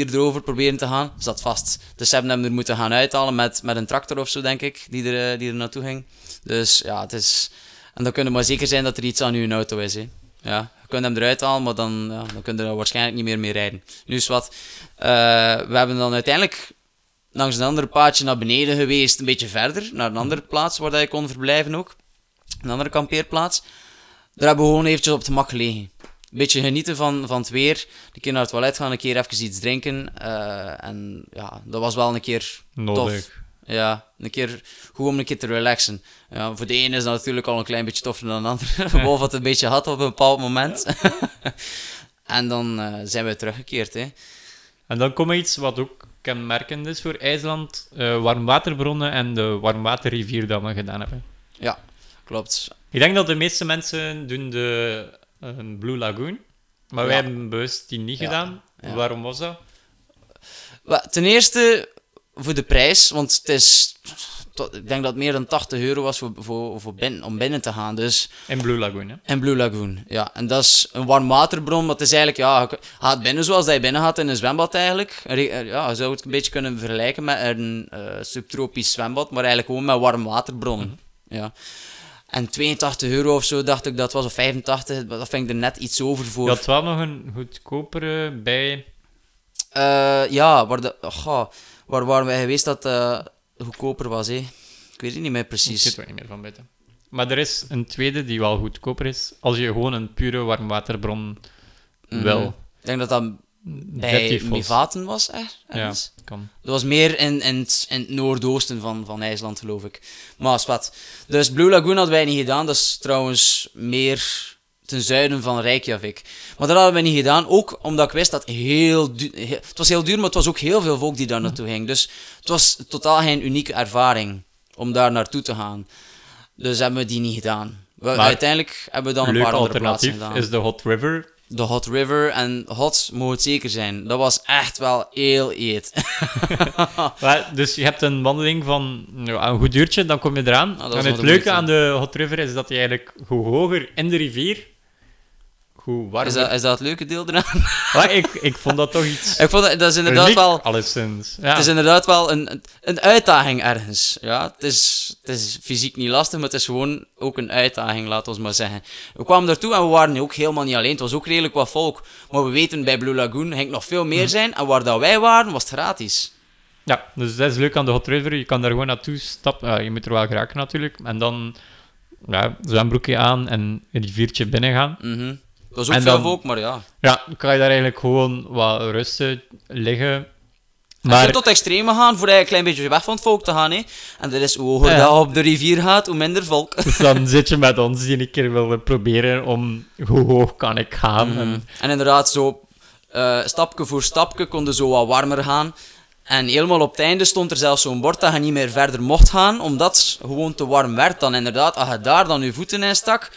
4x4 erover proberen te gaan. Zat vast. Dus ze hebben hem er moeten gaan uithalen met, met een tractor of zo, denk ik, die er, eh, die er naartoe ging. Dus ja, het is... En dan kun je maar zeker zijn dat er iets aan je auto is, hè. Ja, kunt hem eruit halen, maar dan, ja, dan kun je er waarschijnlijk niet meer mee rijden. Nu is wat... eh, we hebben dan uiteindelijk langs een ander paadje naar beneden geweest, een beetje verder, naar een andere plaats waar dat je kon verblijven ook. Een andere kampeerplaats. Daar hebben we gewoon eventjes op het gemak gelegen. Een beetje genieten van, van het weer. Een keer naar het toilet gaan, een keer even iets drinken. eh, en ja, dat was wel een keer Nodig. Ja, een keer goed om een keer te relaxen. Ja, voor de ene is dat natuurlijk al een klein beetje toffer dan de andere. *laughs* Wolf had het een beetje gehad op een bepaald moment. *laughs* en dan eh, zijn we teruggekeerd. Hè. En dan komt iets wat ook kenmerkend is voor IJsland. eh warmwaterbronnen en de warmwaterrivier dat we gedaan hebben. Ja, klopt. Ik denk dat de meeste mensen doen de eh, Blue Lagoon. Maar wij Ja. hebben bewust die niet Ja, gedaan. Waarom was dat? Ten eerste voor de prijs, want het is, tot- ik denk dat het meer dan 80 euro was voor, voor, voor binnen, om binnen te gaan. Dus In Blue Lagoon, hè? in Blue Lagoon, ja. En dat is een warmwaterbron, maar het is eigenlijk, ja, je gaat binnen zoals dat je binnen gaat in een zwembad eigenlijk. Eh, Ja, je zou het een beetje kunnen vergelijken met een eh, subtropisch zwembad, maar eigenlijk gewoon met warmwaterbronnen. Ja. En 82 euro of zo dacht ik dat was, of 85, dat vind ik er net iets over voor. Je had wel nog een goedkopere bij... Eh, ja, waar, de, goh, waar waren wij geweest dat eh goedkoper was, hè? Ik weet het niet meer Ik precies. weet er niet meer van buiten. Maar er is een tweede die wel goedkoper is. Als je gewoon een pure warmwaterbron Mhm. wil. Ik denk dat dat bij 13 fos. Mivaten was, hè? Ja, ergens. kan. Dat was meer in, in, het, in het noordoosten van, van IJsland, geloof ik. Maar is wat. Dus Blue Lagoon hadden wij niet gedaan. Dat is trouwens meer ten zuiden van Reykjavik. Maar dat hadden we niet gedaan, ook omdat ik wist dat heel duur... het was heel duur, maar het was ook heel veel volk die daar naartoe ging. Dus het was totaal geen unieke ervaring om daar naartoe te gaan. Dus hebben we die niet gedaan. We, Maar uiteindelijk hebben we dan een paar andere plaatsen alternatief gedaan. is de Hot River. De Hot River en hot moet het zeker zijn. Dat was echt wel heel eet. *laughs* Maar, dus je hebt een wandeling van ja, een goed uurtje, dan kom je eraan. Ah, en het leuke aan de Hot River is dat je eigenlijk hoe hoger in de rivier, hoe warmer... Is dat, is dat het leuke deel eraan? *laughs* Maar ik, ik vond dat toch iets ik vond dat, dat is inderdaad uniek, wel... alleszins. Ja. Het is inderdaad wel een, een uitdaging ergens. Ja, het is, het is fysiek niet lastig, maar het is gewoon ook een uitdaging, laten we maar zeggen. We kwamen daartoe en we waren ook helemaal niet alleen. Het was ook redelijk wat volk. Maar we weten, bij Blue Lagoon ging nog veel meer zijn. En waar dat wij waren, was het gratis. Ja, dus dat is leuk aan de Hot River. Je kan daar gewoon naartoe stappen. Ja, je moet er wel geraken natuurlijk. En dan ja, zwembroekje aan en een riviertje binnen gaan. Mhm. Dat was ook En veel dan- volk, maar ja. Ja, dan kan je daar eigenlijk gewoon wat rusten, liggen. Maar... Je kunt tot extreme gaan, voor een klein beetje weg van het volk te gaan. Hè. En dat is hoe hoger Ja. dat je op de rivier gaat, hoe minder volk. *laughs* dus dan *laughs* zit je met ons die een keer willen proberen om hoe hoog kan ik gaan. Mhm. En, En inderdaad, zo eh stapje voor stapje konden zo wat warmer gaan. En helemaal op het einde stond er zelfs zo'n bord dat je niet meer verder mocht gaan, omdat het gewoon te warm werd. Dan inderdaad, als je daar dan je voeten in stak,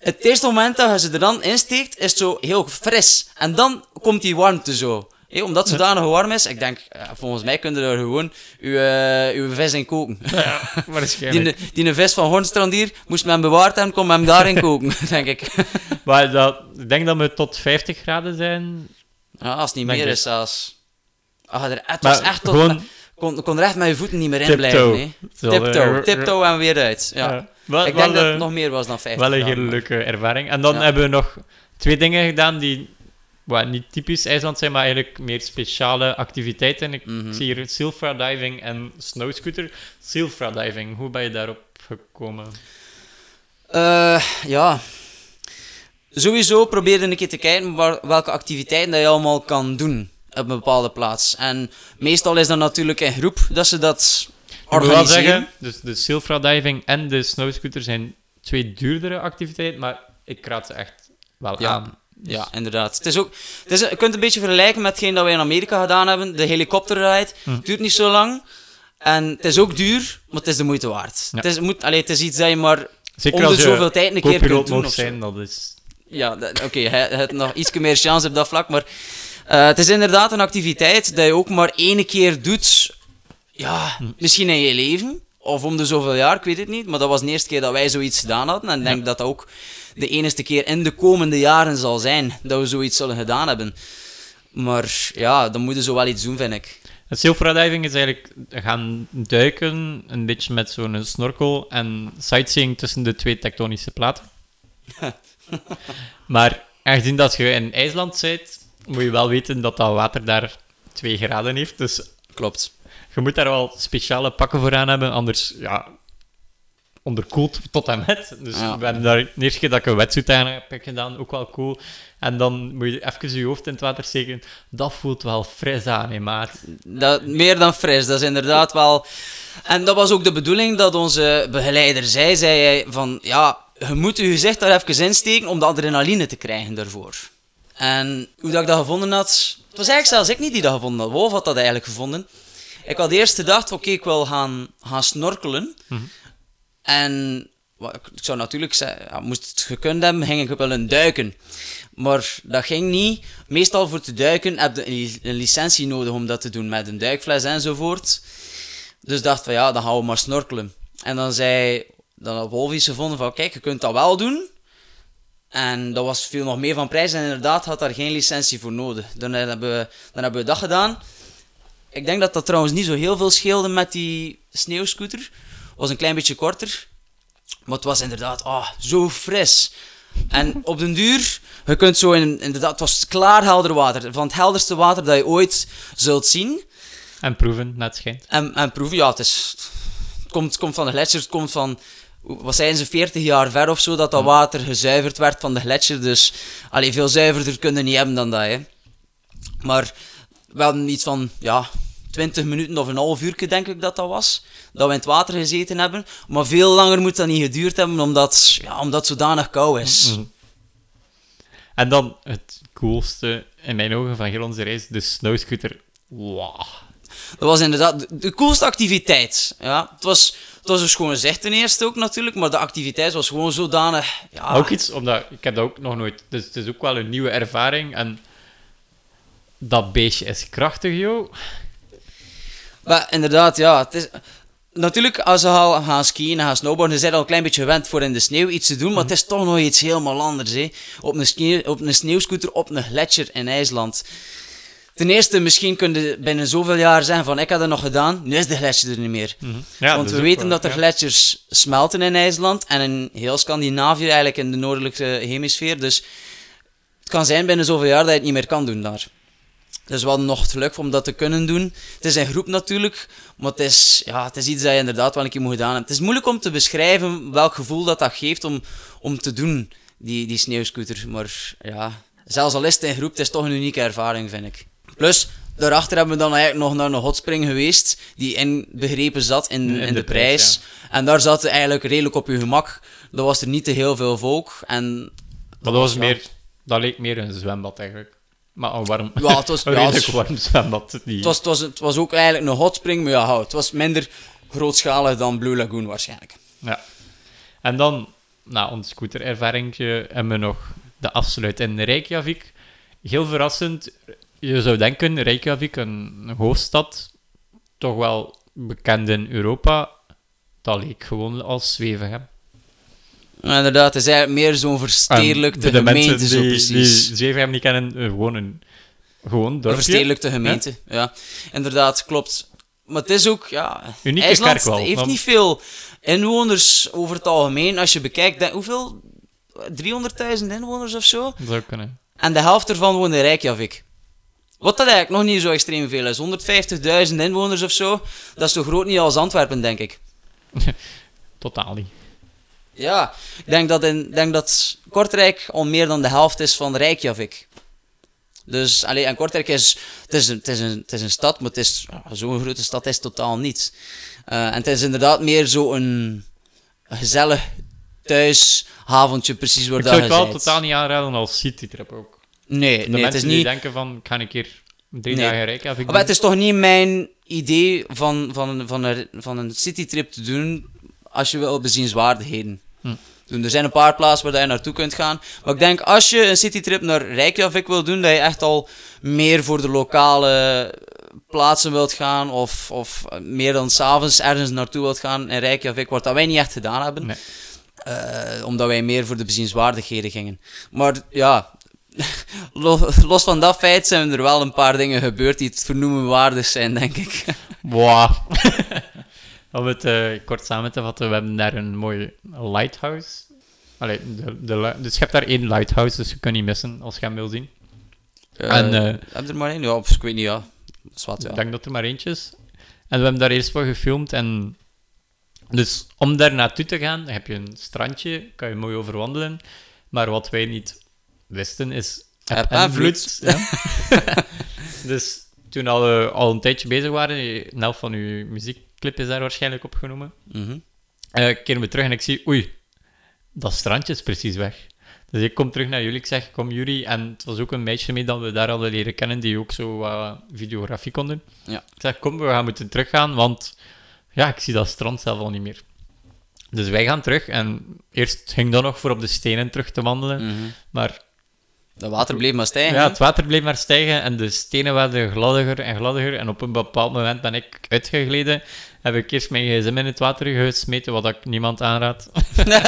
het eerste moment dat je ze er dan insteekt, is zo heel fris. En dan komt die warmte zo. Hé, omdat het zodanig warm is, ik denk, eh, volgens mij kun je er gewoon uw, eh, uw vis in koken. waarschijnlijk. *laughs* Die, die vis van Hornstrandier moest men bewaard hebben, kon men hem daarin *laughs* koken, denk ik. *laughs* Maar dat, ik denk dat we tot 50 graden zijn. Ja, als het niet Denk meer ik. is zelfs. Ah, er, het Maar was echt tot... gewoon kon, kon er echt met je voeten niet meer in tiptoe. blijven. Tiptoe, eh, tiptoe en weer uit. Ja. Ja. Wel, ik wel, denk dat eh, het nog meer was dan 50 Wel een hele leuke ervaring. En dan Ja. hebben we nog twee dingen gedaan die well, niet typisch IJsland zijn, maar eigenlijk meer speciale activiteiten. Ik Mhm. zie hier silfra diving en snowscooter. Silfra diving, hoe ben je daarop gekomen? Eh, ja. Sowieso probeer een keer te kijken waar, welke activiteiten dat je allemaal kan doen op een bepaalde plaats. En meestal is dat natuurlijk in groep dat ze dat Ik moet wel organiseren. zeggen, dus de silfra diving en de snowscooter zijn twee duurdere activiteiten, maar ik raad ze echt wel Ja. aan. Dus- Ja, inderdaad. Het is ook, het is, je kunt het een beetje vergelijken met hetgeen dat wij in Amerika gedaan hebben. De helikopterride. Hm. Duurt niet zo lang. En het is ook duur, maar het is de moeite waard. Ja. Het, is, moet, allee, het is iets dat je maar Zeker om de als zoveel tijd een keer kunt doen. of zo. zijn, dat is... Ja, oké, hij heeft nog iets meer chance op dat vlak, maar eh, het is inderdaad een activiteit dat je ook maar één keer doet, ja, misschien in je leven, of om de zoveel jaar, ik weet het niet, maar dat was de eerste keer dat wij zoiets gedaan hadden, en ik denk dat dat ook de enige keer in de komende jaren zal zijn dat we zoiets zullen gedaan hebben. Maar ja, dan moeten ze wel iets doen, vind ik. Het silfra diving is eigenlijk gaan duiken, een beetje met zo'n snorkel en sightseeing tussen de twee tektonische platen. *laughs* maar aangezien dat je in IJsland zit, moet je wel weten dat dat water daar 2 graden heeft. Dus Klopt. je moet daar wel speciale pakken voor aan hebben, anders ja, onderkoeld tot en met. Dus Ja. we hebben daar de eerste keer dat ik een wetsuit aan heb gedaan, ook wel cool. En dan moet je even je hoofd in het water steken. Dat voelt wel fris aan, hè, maat. Dat, meer dan fris, dat is inderdaad wel... En dat was ook de bedoeling dat onze begeleider zei, zei hij van, ja, je moet je gezicht daar even insteken om de adrenaline te krijgen daarvoor. En hoe dat ik dat gevonden had, het was eigenlijk zelfs ik niet die dat gevonden had, Wolf had dat eigenlijk gevonden. Ik had eerst gedacht, oké, ik wil gaan, gaan snorkelen. Mhm. En wat ik zou natuurlijk zeggen, ja, moest het gekund hebben, ging ik willen duiken. Maar dat ging niet. Meestal voor te duiken heb je een een licentie nodig om dat te doen met een duikfles enzovoort. Dus dacht van ja, dan gaan we maar snorkelen. En dan zei dan had Wolf iets gevonden van kijk, je kunt dat wel doen. En dat was veel nog meer van prijs en inderdaad had daar geen licentie voor nodig. Dan hebben we, dan hebben we dat gedaan. Ik denk dat dat trouwens niet zo heel veel scheelde met die sneeuwscooter. Het was een klein beetje korter. Maar het was inderdaad ah, zo fris. En op den duur, je kunt zo in, inderdaad, het was klaar helder water. Van het helderste water dat je ooit zult zien. En proeven, net schijnt. En, en proeven, ja, het, is, het, komt, het komt van de gletsjer, het komt van, wat zijn ze, 40 jaar ver of zo, dat dat water gezuiverd werd van de gletsjer. Dus, allee, veel zuiverder kunnen niet hebben dan dat, hè. Maar we hadden iets van, ja, 20 minuten of een half uur, denk ik dat dat was, dat we in het water gezeten hebben. Maar veel langer moet dat niet geduurd hebben, omdat, ja, omdat het zodanig koud is. Mhm. En dan het coolste in mijn ogen van heel onze reis, de snowscooter. Wow. Dat was inderdaad de, de coolste activiteit. Ja, het was, het was dus gewoon gezegd ten eerste ook natuurlijk, maar de activiteit was gewoon zodanig... Ja, Ook iets, omdat ik heb dat ook nog nooit... Dus het is ook wel een nieuwe ervaring. En dat beestje is krachtig, joh. Maar inderdaad, ja. Het is, natuurlijk, als ze al gaan skiën en gaan snowboarden, ze zijn al een klein beetje gewend voor in de sneeuw iets te doen, maar het is toch nog iets helemaal anders. Hè. Op, een ski, op een sneeuwscooter op een gletsjer in IJsland. Ten eerste, misschien kun je binnen zoveel jaar zeggen van ik had dat nog gedaan, nu is de gletsjer er niet meer. Ja, Want we weten wel, dat de ja. gletsjers smelten in IJsland en in heel Scandinavië, eigenlijk in de noordelijke hemisfeer. Dus het kan zijn binnen zoveel jaar dat je het niet meer kan doen daar. Dus we hadden nog het geluk om dat te kunnen doen. Het is een groep natuurlijk, maar het is, ja, het is iets dat je inderdaad wel een keer moet gedaan hebben. Het is moeilijk om te beschrijven welk gevoel dat dat geeft om, om te doen, die, die sneeuwscooter. Maar ja, zelfs al is het in groep, het is toch een unieke ervaring, vind ik. Plus, daarachter hebben we dan eigenlijk nog naar een hotspring geweest, die inbegrepen zat in, in, In de, de prijs. prijs, En daar zat eigenlijk redelijk op je gemak. Er was er niet te heel veel volk. En Maar dat was ja. meer... Dat leek meer een zwembad, eigenlijk. Maar een warm... Ja, het was- *laughs* een ja, redelijk warm zwembad. Die... Het was, het, was, het was ook eigenlijk een hotspring, maar ja, het was minder grootschalig dan Blue Lagoon waarschijnlijk. Ja. En dan, na ons scooterervaring, hebben we nog de afsluit in Reykjavik. Heel verrassend. Je zou denken, Reykjavik, een een hoofdstad, toch wel bekend in Europa. Dat leek gewoon als. Ja, inderdaad, het is eigenlijk meer zo'n verstedelijkte de gemeente, mensen zo die, precies. die Zevenhem niet kennen, eh, gewoon een gewoon Een dorpje. verstedelijkte gemeente, ja. Inderdaad, klopt. Maar het is ook, ja... Unieke IJsland kerk wel, heeft maar- niet veel inwoners over het algemeen. Als je bekijkt, denk- hoeveel? 300.000 inwoners of zo? Dat zou kunnen. En de helft ervan woont in Reykjavik. Wat dat eigenlijk nog niet zo extreem veel is. 150.000 inwoners of zo. Dat is zo groot niet als Antwerpen, denk ik. *laughs* Totaal niet. Ja, ik denk dat, in, denk dat Kortrijk al meer dan de helft is van Reykjavik. Dus, allee, en Kortrijk is, het is, een, het is, een, het is een stad, maar het is, zo'n grote stad is het totaal niet. Eh, en het is inderdaad meer zo'n een gezellig thuishavondje, precies waar Ik dat zou het wel bent. totaal niet aanraden als citytrip ook. Nee, De nee het is die niet... denken van, ik ga een keer drie Nee. dagen Reykjavik Maar het is toch niet mijn idee van, van, van, een, van een citytrip te doen als je wil bezienswaardigheden. Hm. doen. Er zijn een paar plaatsen waar je naartoe kunt gaan. Maar ik denk als je een citytrip naar Reykjavik wil doen, dat je echt al meer voor de lokale plaatsen wilt gaan. Of, of meer dan s'avonds ergens naartoe wilt gaan in Reykjavik, wat dat wij niet echt gedaan hebben. Nee. Eh, omdat wij meer voor de bezienswaardigheden gingen. Maar ja, *laughs* los van dat feit zijn er wel een paar dingen gebeurd die het vernoemen waardig zijn, denk ik. *laughs* Wow. *laughs* Om het eh, kort samen te vatten, we hebben daar een mooi lighthouse. Allee, de, de, dus je hebt daar één lighthouse, dus je kunt niet missen als je hem wil zien. En, eh, heb je er maar één? Ja, of ik weet niet, ja. Dat is wat, ja. Ik denk dat er maar eentje is. En we hebben daar eerst wel gefilmd. En dus om daar naartoe te gaan, heb je een strandje, kan je mooi over wandelen. Maar wat wij niet wisten is Eb eb en en vloed. vloed. Ja. *laughs* dus toen al, eh, al een tijdje bezig waren, een helft van uw muziekclip is daar waarschijnlijk opgenomen, Mhm. eh keren we terug en ik zie, oei, dat strandje is precies weg. Dus ik kom terug naar jullie, ik zeg, kom jullie. En het was ook een meisje mee dat we daar hadden leren kennen, die ook zo wat videografie kon doen. Ja. Ik zeg, kom, we gaan moeten teruggaan, want ja, ik zie dat strand zelf al niet meer. Dus wij gaan terug en eerst ging dat nog voor op de stenen terug te wandelen, Mhm. maar Dat water bleef maar stijgen. ja, het water bleef maar stijgen en de stenen werden gladdiger en gladdiger. En op een bepaald moment ben ik uitgegleden. Heb ik eerst mijn gsm in het water gesmeten, wat ik niemand aanraad.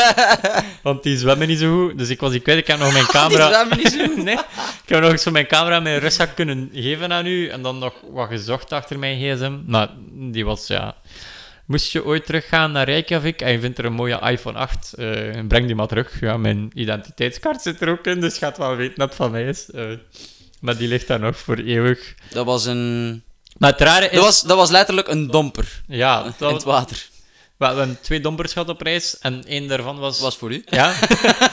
*laughs* Want die zwemmen niet zo goed. Dus ik was die kwijt. Ik heb nog mijn *laughs* Die camera... zwemmen niet zo goed. nee, *laughs* ik heb nog eens mijn camera mijn rustzak kunnen geven aan u. En dan nog wat gezocht achter mijn gsm. Maar die was, ja... Moest je ooit teruggaan naar Reykjavik en je vindt er een mooie iPhone 8, eh, breng die maar terug. Ja, mijn identiteitskaart zit er ook in, dus je gaat wel weten dat het van mij is. Eh, maar die ligt daar nog voor eeuwig. Dat was een... Maar het rare is... Dat was, dat was letterlijk een domper Ja, in het water. we hebben twee dompers gehad op reis en één daarvan was... Was voor u. Ja.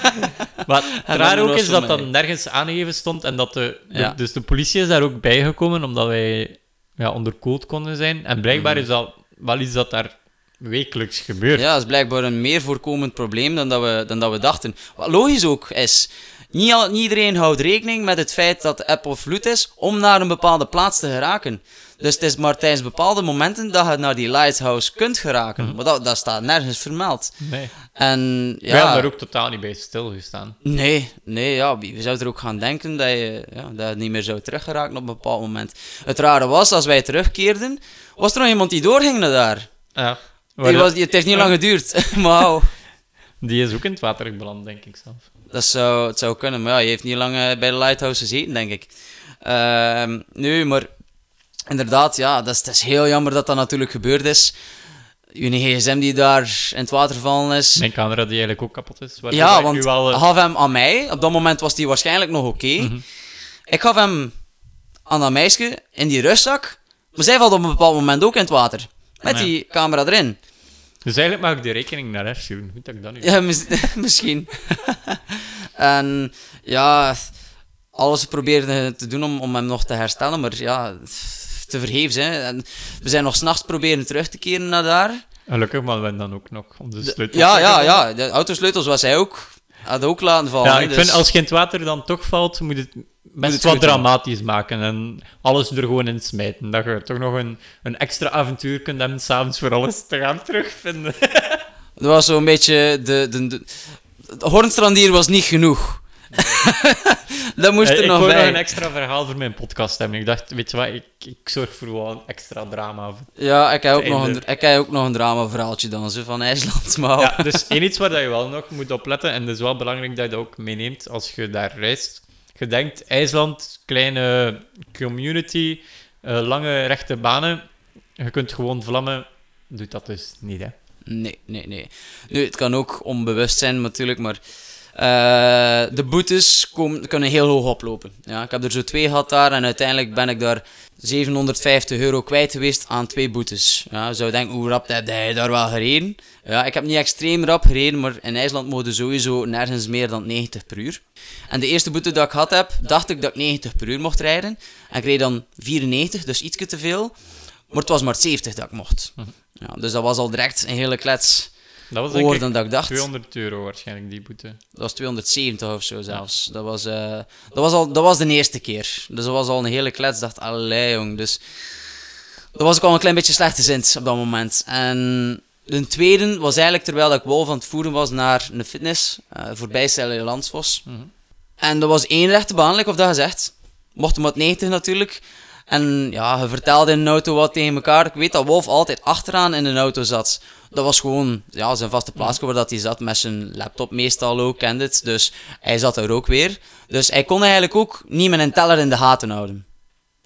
*laughs* maar het raar ook is dat dat nergens aangegeven stond en dat de, de- Ja. Dus de politie is daar ook bijgekomen omdat wij ja, onderkoeld konden zijn. En blijkbaar Mhm. is dat wel iets dat daar wekelijks gebeurt. Ja, dat is blijkbaar een meer voorkomend probleem dan dat we, dan dat we dachten. Wat logisch ook is. Niet, al, niet iedereen houdt rekening met het feit dat de app of vloed is om naar een bepaalde plaats te geraken. Dus het is maar tijdens bepaalde momenten dat je naar die lighthouse kunt geraken. Maar dat, dat staat nergens vermeld. Nee. En Wij ja, daar ook totaal niet bij stilgestaan. nee, nee, ja, wie wie zou er ook gaan denken dat je, ja, dat je niet meer zou teruggeraken op een bepaald moment. Het rare was, als wij terugkeerden, was er nog iemand die doorging naar daar. Ja. Die was, die, het heeft niet lang geduurd. *laughs* maar. Die is ook in het water beland, denk ik zelf. Dat zou, het zou kunnen, maar ja, je heeft niet lang eh, bij de Lighthouse gezeten, denk ik. Ehm nu, maar inderdaad, ja, dat is, dat is heel jammer dat dat natuurlijk gebeurd is. Je gsm die daar in het water gevallen is. Mijn camera die eigenlijk ook kapot is. ja, ik want wel, eh, gaf hem aan mij. Op dat moment was die waarschijnlijk nog oké. Mhm. Ik gaf hem aan dat meisje in die rugzak. Maar zij valt op een bepaald moment ook in het water. Met Ja. die camera erin. Dus eigenlijk mag ik de rekening naar rechts doen. Hoe dat ik dat nu... Ja, mis- *laughs* misschien. *laughs* en ja, alles probeerde te doen om, om hem nog te herstellen, maar ja, te vergeefs. Hè. En we zijn nog s'nachts proberen terug te keren naar daar. Gelukkig, maar we hebben dan ook nog onze sleutel. Ja, ja, ja. De autosleutels was hij ook. Had ook laten vallen. Ja, ik dus- vind als je in het water dan toch valt, moet het best het wat dramatisch maken en alles er gewoon in smijten. Dat je toch nog een, een extra avontuur kunt hebben s'avonds voor alles te gaan terugvinden. Dat was zo'n beetje... De, de, de, Hornstrandier was niet genoeg. *laughs* dat moest Eh, er ik nog wou nog bij. een extra verhaal voor mijn podcast hebben. Ik dacht, weet je wat, ik, ik zorg voor wel een extra drama. Ja, ik heb ook, nog een, ik heb ook nog een drama-verhaaltje dan, zo, van IJsland. Maar Ja, dus één iets waar dat je wel nog moet opletten, en het is wel belangrijk dat je dat ook meeneemt als je daar reist. Je denkt, IJsland, kleine community, eh, lange rechte banen, je kunt gewoon vlammen. Doet dat dus niet, hè. Nee, nee, nee. Nu, het kan ook onbewust zijn natuurlijk, maar eh, de boetes komen, kunnen heel hoog oplopen. Ja, ik heb er zo twee gehad daar en uiteindelijk ben ik daar 750 euro kwijt geweest aan twee boetes. Ja, je zou denken, hoe rap heb jij daar wel gereden? Ja, ik heb niet extreem rap gereden, maar in IJsland mogen sowieso nergens meer dan 90 per uur. En de eerste boete dat ik gehad heb, dacht ik dat ik 90 per uur mocht rijden. En ik reed dan 94, dus ietsje te veel. Maar het was maar 70 dat ik mocht. Ja, dus dat was al direct een hele klets Dat was denk ik dan ik dacht. 200 euro waarschijnlijk, die boete. Dat was 270 of zo zelfs. Dat, was, eh, dat, was al, dat was de eerste keer. Dus dat was al een hele klets. Ik dacht, allee jong. Dus dat was ik al een klein beetje slechtgezind op dat moment. En de tweede was eigenlijk terwijl ik wolf aan het voeren was naar een fitness. eh voorbij Landsvos. Mhm. En dat was één rechte baan, like of dat gezegd. Mocht hem wat 90 natuurlijk. En ja, je vertelde in een auto wat tegen elkaar. Ik weet dat Wolf altijd achteraan in een auto zat. Dat was gewoon ja, zijn vaste plaatsje waar dat hij zat met zijn laptop meestal ook, kende het. Dus hij zat er ook weer. Dus hij kon eigenlijk ook niet met een teller in de gaten houden.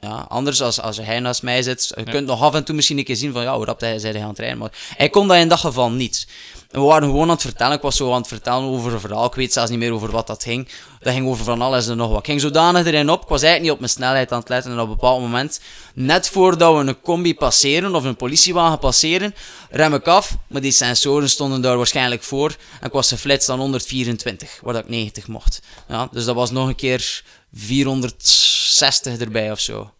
Ja, anders als, als hij naast mij zit, je Ja. kunt nog af en toe misschien een keer zien van ja, hoe rap hij zei hij aan het rijden. Maar hij kon dat in dat geval niet. We waren gewoon aan het vertellen. Ik was zo aan het vertellen over een verhaal. Ik weet zelfs niet meer over wat dat ging. Dat ging over van alles en nog wat. Ik ging zodanig erin op. Ik was eigenlijk niet op mijn snelheid aan het letten. En op een bepaald moment, net voordat we een combi passeren of een politiewagen passeren, rem ik af. Maar die sensoren stonden daar waarschijnlijk voor. En ik was geflitst aan 124, waar dat ik 90 mocht. Ja, dus dat was nog een keer 460 erbij of zo.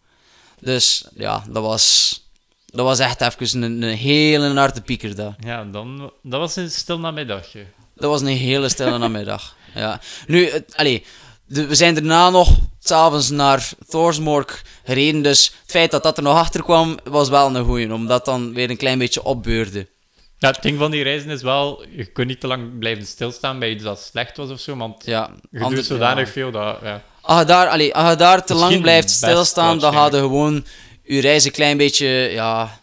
Dus ja, dat was, dat was echt even een, een hele harde pieker. Dat. Ja, dan, dat was een stil namiddagje. Dat was een hele stille namiddag. *laughs* Ja. Nu, het, allee, de- we zijn daarna nog s'avonds naar Thorsmork gereden. Dus het feit dat dat er nog achter kwam, was wel een goeie. Omdat dan weer een klein beetje opbeurde. Ja, het ding van die reizen is wel, je kunt niet te lang blijven stilstaan bij iets dat slecht was of zo, want Ja, je ander- doet zodanig ja. veel dat... Ja. Als je daar, allee, als je daar te lang blijft stilstaan, dan ga je gewoon je reis een klein beetje, ja...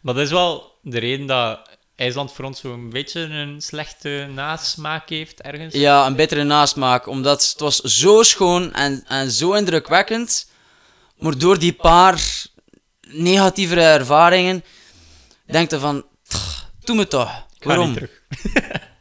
Maar dat is wel de reden dat IJsland voor ons zo'n beetje een slechte nasmaak heeft ergens. Ja, een bittere nasmaak. Omdat het was zo schoon en, en zo indrukwekkend. Maar door die paar negatievere ervaringen, denk je van, "Tch, doe me toch. Ik ga Waarom? niet terug. *laughs*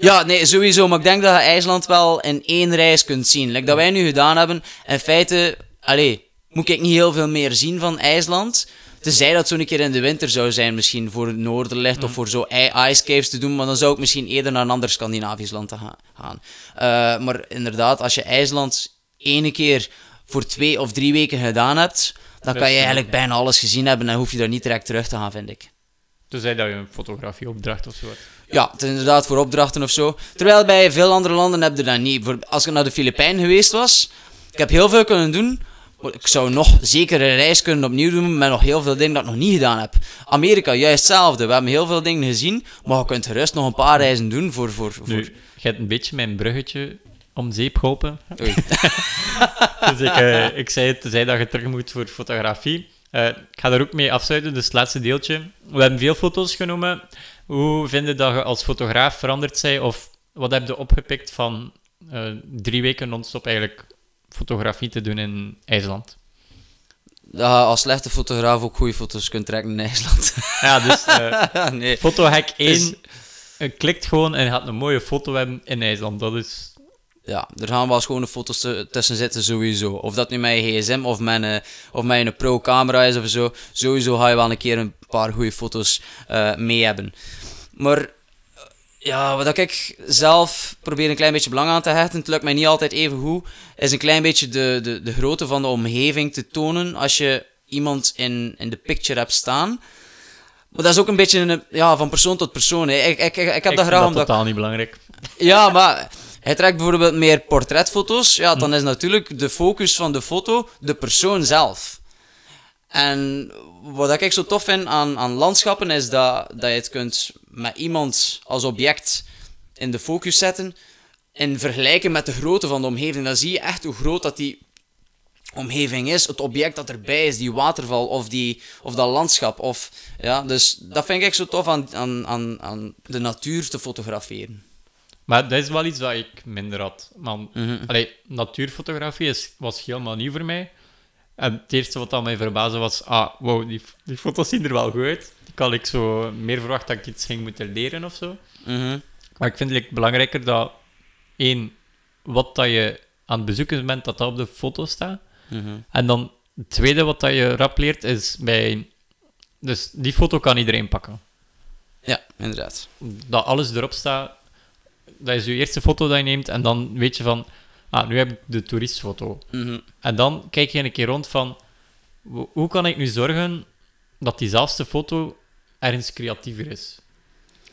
Ja, nee, sowieso. Maar ik denk dat je IJsland wel in één reis kunt zien. Like dat wij nu gedaan hebben. In feite, allee, moet ik niet heel veel meer zien van IJsland. Tenzij dat zo'n keer in de winter zou zijn, misschien voor het Noorderlicht of voor zo i- ice caves te doen. Maar dan zou ik misschien eerder naar een ander Scandinavisch land gaan. Eh, maar inderdaad, als je IJsland ene keer voor twee of drie weken gedaan hebt, dan kan je eigenlijk bijna alles gezien hebben en hoef je daar niet direct terug te gaan, vind ik. Tenzij dat je een fotografieopdracht of zo hebt. Ja, het is inderdaad voor opdrachten of zo. Terwijl bij veel andere landen heb je dat niet. Als ik naar de Filipijnen geweest was, ik heb heel veel kunnen doen. Ik zou nog zeker een reis kunnen opnieuw doen met nog heel veel dingen dat ik nog niet gedaan heb. Amerika, juist hetzelfde. We hebben heel veel dingen gezien, maar je kunt gerust nog een paar reizen doen voor... voor, voor... Nu, je hebt een beetje mijn bruggetje om zeep geholpen. Oei. *laughs* Dus ik, eh, ik zei het, zei dat je terug moet voor fotografie. Eh, ik ga daar ook mee afsluiten, dus het laatste deeltje. We hebben veel foto's genomen. Hoe vind je dat je als fotograaf veranderd bent? Of wat heb je opgepikt van eh, drie weken non-stop eigenlijk fotografie te doen in IJsland? Dat je als slechte fotograaf ook goede foto's kunt trekken in IJsland. Ja, dus eh *laughs* nee. fotohack 1 is- eh, klikt gewoon en gaat een mooie foto hebben in IJsland. Dat is... Ja, er gaan wel schone foto's tu- tussen zitten sowieso. Of dat nu met je gsm of met een, of een pro-camera is of zo. Sowieso ga je wel een keer een paar goede foto's eh, mee hebben. Maar ja, wat ik zelf probeer een klein beetje belang aan te hechten, het lukt mij niet altijd even goed, is een klein beetje de, de, de grootte van de omgeving te tonen als je iemand in, in de picture hebt staan. Maar dat is ook een beetje een, ja, van persoon tot persoon. Hè. Ik, ik, ik, ik heb ik dat graag dat omdat totaal niet belangrijk. ja, maar hij trekt bijvoorbeeld meer portretfoto's. Ja, dan is natuurlijk de focus van de foto de persoon zelf. En wat ik zo tof vind aan, aan landschappen is dat, dat je het kunt met iemand als object in de focus zetten. In vergelijken met de grootte van de omgeving. Dan zie je echt hoe groot dat die omgeving is. Het object dat erbij is, die waterval of, die, of dat landschap. Of, ja, dus dat vind ik zo tof aan, aan, aan, aan de natuur te fotograferen. Maar dat is wel iets dat ik minder had. Man, allee, natuurfotografie is, was helemaal nieuw voor mij. En het eerste wat aan mij verbaasde was, ah, wow, die, die foto's zien er wel goed uit. Ik had ik zo meer verwacht dat ik iets ging moeten leren of zo. Mhm. Maar ik vind het belangrijker dat, één, wat dat je aan het bezoeken bent, dat dat op de foto staat. Mhm. En dan het tweede wat dat je rap leert, is bij... Dus die foto kan iedereen pakken. Ja, inderdaad. Dat alles erop staat, dat is je eerste foto dat je neemt, en dan weet je van, ah, nu heb ik de toeristfoto. Mhm. En dan kijk je een keer rond van, ho- hoe kan ik nu zorgen dat diezelfde foto ergens creatiever is?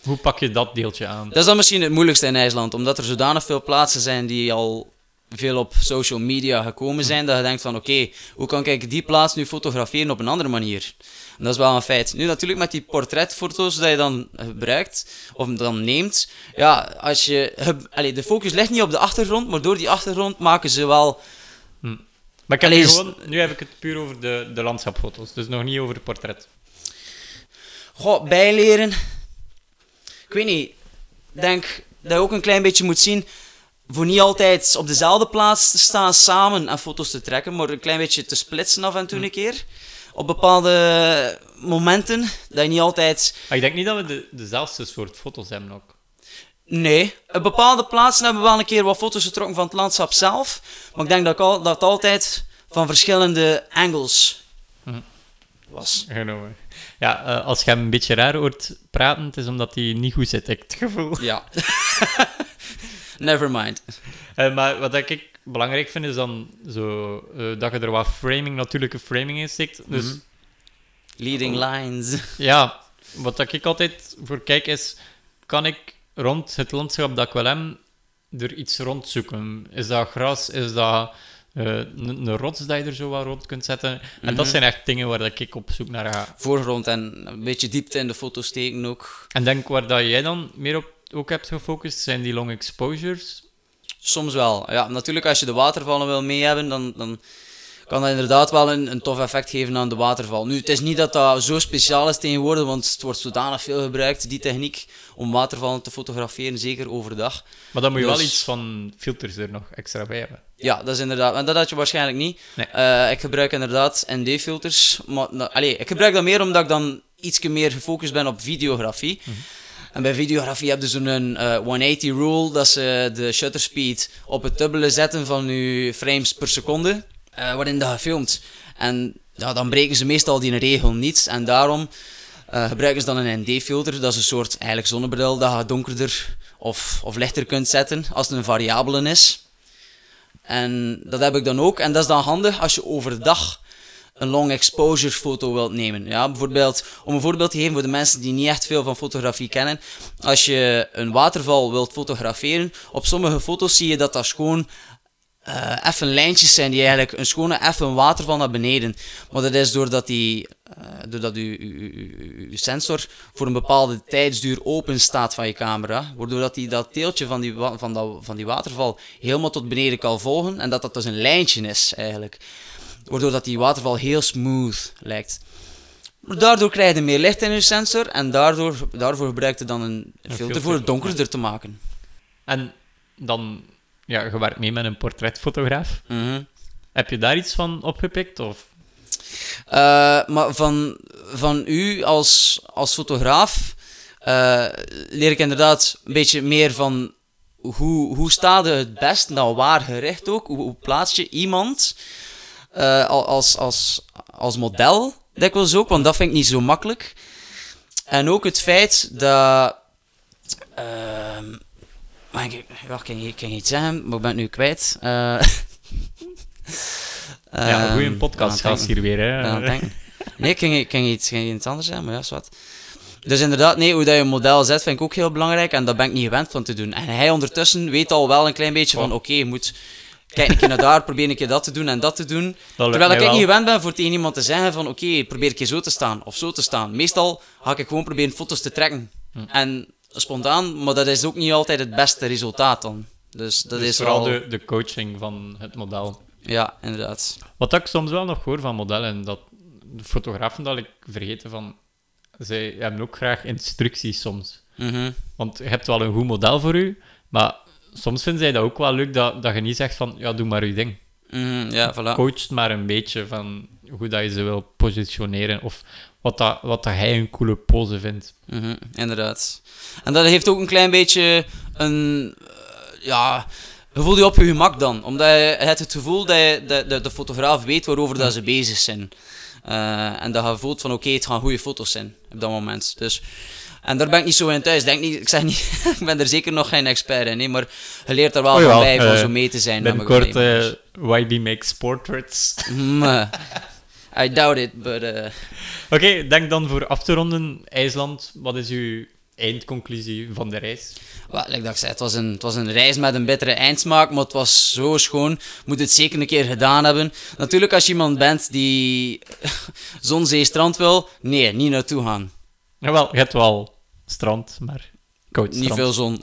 Hoe pak je dat deeltje aan? Dat is dan misschien het moeilijkste in IJsland, omdat er zodanig veel plaatsen zijn die al veel op social media gekomen zijn, dat je denkt van oké, hoe kan ik die plaats nu fotograferen op een andere manier? En dat is wel een feit. Nu natuurlijk met die portretfoto's dat je dan gebruikt, of dan neemt, ja, als je, allee, de focus ligt niet op de achtergrond, maar door die achtergrond maken ze wel Maar ik heb Allee, nu gewoon, nu heb ik het puur over de, de landschapfoto's, dus nog niet over het portret. Goh, bijleren. Ik weet niet. Ik denk dat je ook een klein beetje moet zien. Voor niet altijd op dezelfde plaats te staan samen en foto's te trekken, maar een klein beetje te splitsen af en toe een keer. Op bepaalde momenten. Dat je niet altijd. Maar ik denk niet dat we de, dezelfde soort foto's hebben ook. Nee, op bepaalde plaatsen hebben we wel een keer wat foto's getrokken van het landschap zelf. Maar ik denk dat, ik al, dat het altijd van verschillende angles Mhm. was. Genomen. Ja, eh, als je hem een beetje raar hoort praten, het is omdat hij niet goed zit, heb ik het gevoel. Ja. *laughs* Never mind. Eh, maar wat ik belangrijk vind, is dan zo, eh, dat je er wat framing, natuurlijke framing in steekt. Dus Mhm. Leading lines. *laughs* ja, wat dat ik altijd voor kijk is, kan ik rond het landschap dat ik wil hebben, er iets rond zoeken? Is dat gras? Is dat eh, een, een rots dat je er zo wat rond kunt zetten? En dat Mhm. zijn echt dingen waar dat ik op zoek naar ga. voorgrond en een beetje diepte in de foto steken ook. En denk waar dat jij dan meer op ook hebt gefocust, zijn die long exposures. Soms wel. Ja, natuurlijk als je de watervallen wil mee hebben, dan, dan kan dat inderdaad wel een, een tof effect geven aan de waterval. Nu, het is niet dat dat zo speciaal is tegenwoordig, want het wordt zodanig veel gebruikt, die techniek, om watervallen te fotograferen, zeker overdag. Maar dan moet je wel Dus- iets van filters er nog extra bij hebben. Ja, dat is inderdaad. En dat had je waarschijnlijk niet. Nee. Eh, ik gebruik inderdaad ND-filters. Maar nou, ik gebruik dat meer omdat ik dan iets meer gefocust ben op videografie. En bij videografie heb je zo'n eh 180 rule, dat ze de shutter speed op het dubbele zetten van je frames per seconde, eh, waarin dat je filmt. En ja, dan breken ze meestal die regel niet. En daarom eh, gebruiken ze dan een ND-filter. Dat is een soort eigenlijk zonnebril dat je donkerder of, of lichter kunt zetten als het een variabele is. En dat heb ik dan ook. En dat is dan handig als je overdag een long exposure foto wilt nemen. Ja, bijvoorbeeld, om een voorbeeld te geven voor de mensen die niet echt veel van fotografie kennen. Als je een waterval wilt fotograferen, op sommige foto's zie je dat dat gewoon uh, even lijntjes zijn die eigenlijk een schone effen waterval naar beneden. Maar dat is doordat, die, uh, doordat uw, sensor voor een bepaalde tijdsduur open staat van je camera. Waardoor dat, die, dat teeltje van die, van, dat, van die waterval helemaal tot beneden kan volgen. En dat dat dus een lijntje is eigenlijk. Waardoor dat die waterval heel smooth lijkt. Maar daardoor krijg je meer licht in je sensor. En daardoor, daarvoor gebruik je dan een, filter voor het donkerder te maken. En dan ja, je werkt mee met een portretfotograaf. Mhm. Heb je daar iets van opgepikt? Of? Uh, maar van, van u als, als fotograaf uh, leer ik inderdaad een beetje meer van hoe, hoe staat het best, nou waar gericht ook, hoe, hoe plaats je iemand uh, als, als, als model, dikwijls ook, want dat vind ik niet zo makkelijk. En ook het feit dat ehm, maar ik, ik, kan, ik kan iets zeggen, maar ik ben het nu kwijt. Uh, *laughs* ja, een goede ehm, podcast gaat hier weer, hè? nee, ik kan, iets, iets anders zeggen, maar ja, wat. Dus inderdaad, nee, hoe dat je een model zet, vind ik ook heel belangrijk. En dat ben ik niet gewend van te doen. En hij ondertussen weet al wel een klein beetje van, oké, je moet... Kijk een keer naar daar, probeer een keer dat te doen en dat te doen. Terwijl ik niet gewend ben voor tegen iemand te zeggen van, oké, probeer een keer zo te staan of zo te staan. Meestal ga ik gewoon proberen foto's te trekken. Hm. En spontaan, maar dat is ook niet altijd het beste resultaat dan. Dus dat dus is vooral de, de coaching van het model. Ja, inderdaad. Wat ik soms wel nog hoor van modellen, dat de fotografen dat ik vergeten van, zij hebben ook graag instructies soms. Mhm. Want je hebt wel een goed model voor u, maar soms vinden zij dat ook wel leuk dat, dat je niet zegt van, ja, doe maar je ding. Mm ja, voilà. Coacht maar een beetje van hoe dat je ze wil positioneren of wat, dat, wat dat hij een coole pose vindt. Mm inderdaad. En dat heeft ook een klein beetje een. Uh, ja. Je voelt je op je gemak dan. Omdat je hebt het gevoel dat, je, dat de, de fotograaf weet waarover dat ze bezig zijn. Uh, en dat je voelt van oké, het gaan goede foto's zijn op dat moment. Dus, en daar ben ik niet zo in thuis. Denk niet, ik zeg niet, *laughs* ik ben er zeker nog geen expert in, nee, maar je leert er wel oh, van bij uh, van zo mee te zijn. Binnenkort uh, YB makes portraits. Mm, I doubt it, but... Oké, okay, denk dan voor af te ronden, IJsland, wat is uw eindconclusie van de reis? Well, like dat ik zei, het was, een, het was een reis met een bittere eindsmaak, maar het was zo schoon. Moet het zeker een keer gedaan hebben. Natuurlijk, als je iemand bent die *laughs* zon, zee, strand wil, nee, niet naartoe gaan. Jawel, je hebt wel strand, maar koud Niet veel zon.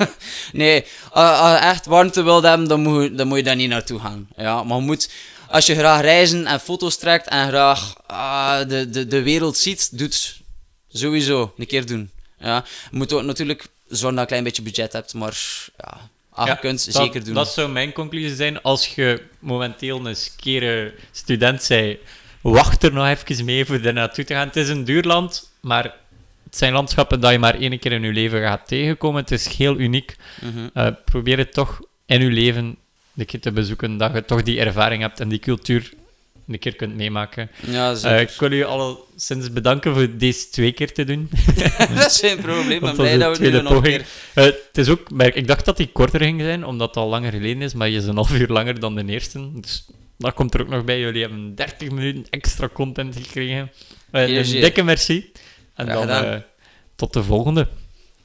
*laughs* nee, als je echt warmte wilt hebben, dan moet, dan moet je daar niet naartoe gaan. Ja, maar moet, als je graag reizen en foto's trekt en graag uh, de, de, de wereld ziet, doet sowieso een keer doen. Ja, je moet ook natuurlijk zorgen dat je een klein beetje budget hebt, maar ja, ah, je kunt dat, zeker doen. Dat zou mijn conclusie zijn. Als je momenteel een skere student bent, wacht er nog even mee voor er naartoe te gaan. Het is een duur land, maar het zijn landschappen dat je maar één keer in je leven gaat tegenkomen. Het is heel uniek. Mm uh, probeer het toch in je leven een keer te bezoeken, dat je toch die ervaring hebt en die cultuur een keer kunt meemaken. Ja, zeker. Uh, ik wil u al sinds bedanken voor deze twee keer te doen. *laughs* dat is geen probleem, ik ben blij dat we nu nog keer... Uh, het is ook, maar ik dacht dat die korter ging zijn, omdat het al langer geleden is, maar je is een half uur langer dan de eerste. Dus dat komt er ook nog bij. Jullie hebben 30 minuten extra content gekregen. Uh, een dikke merci. En dan tot de volgende.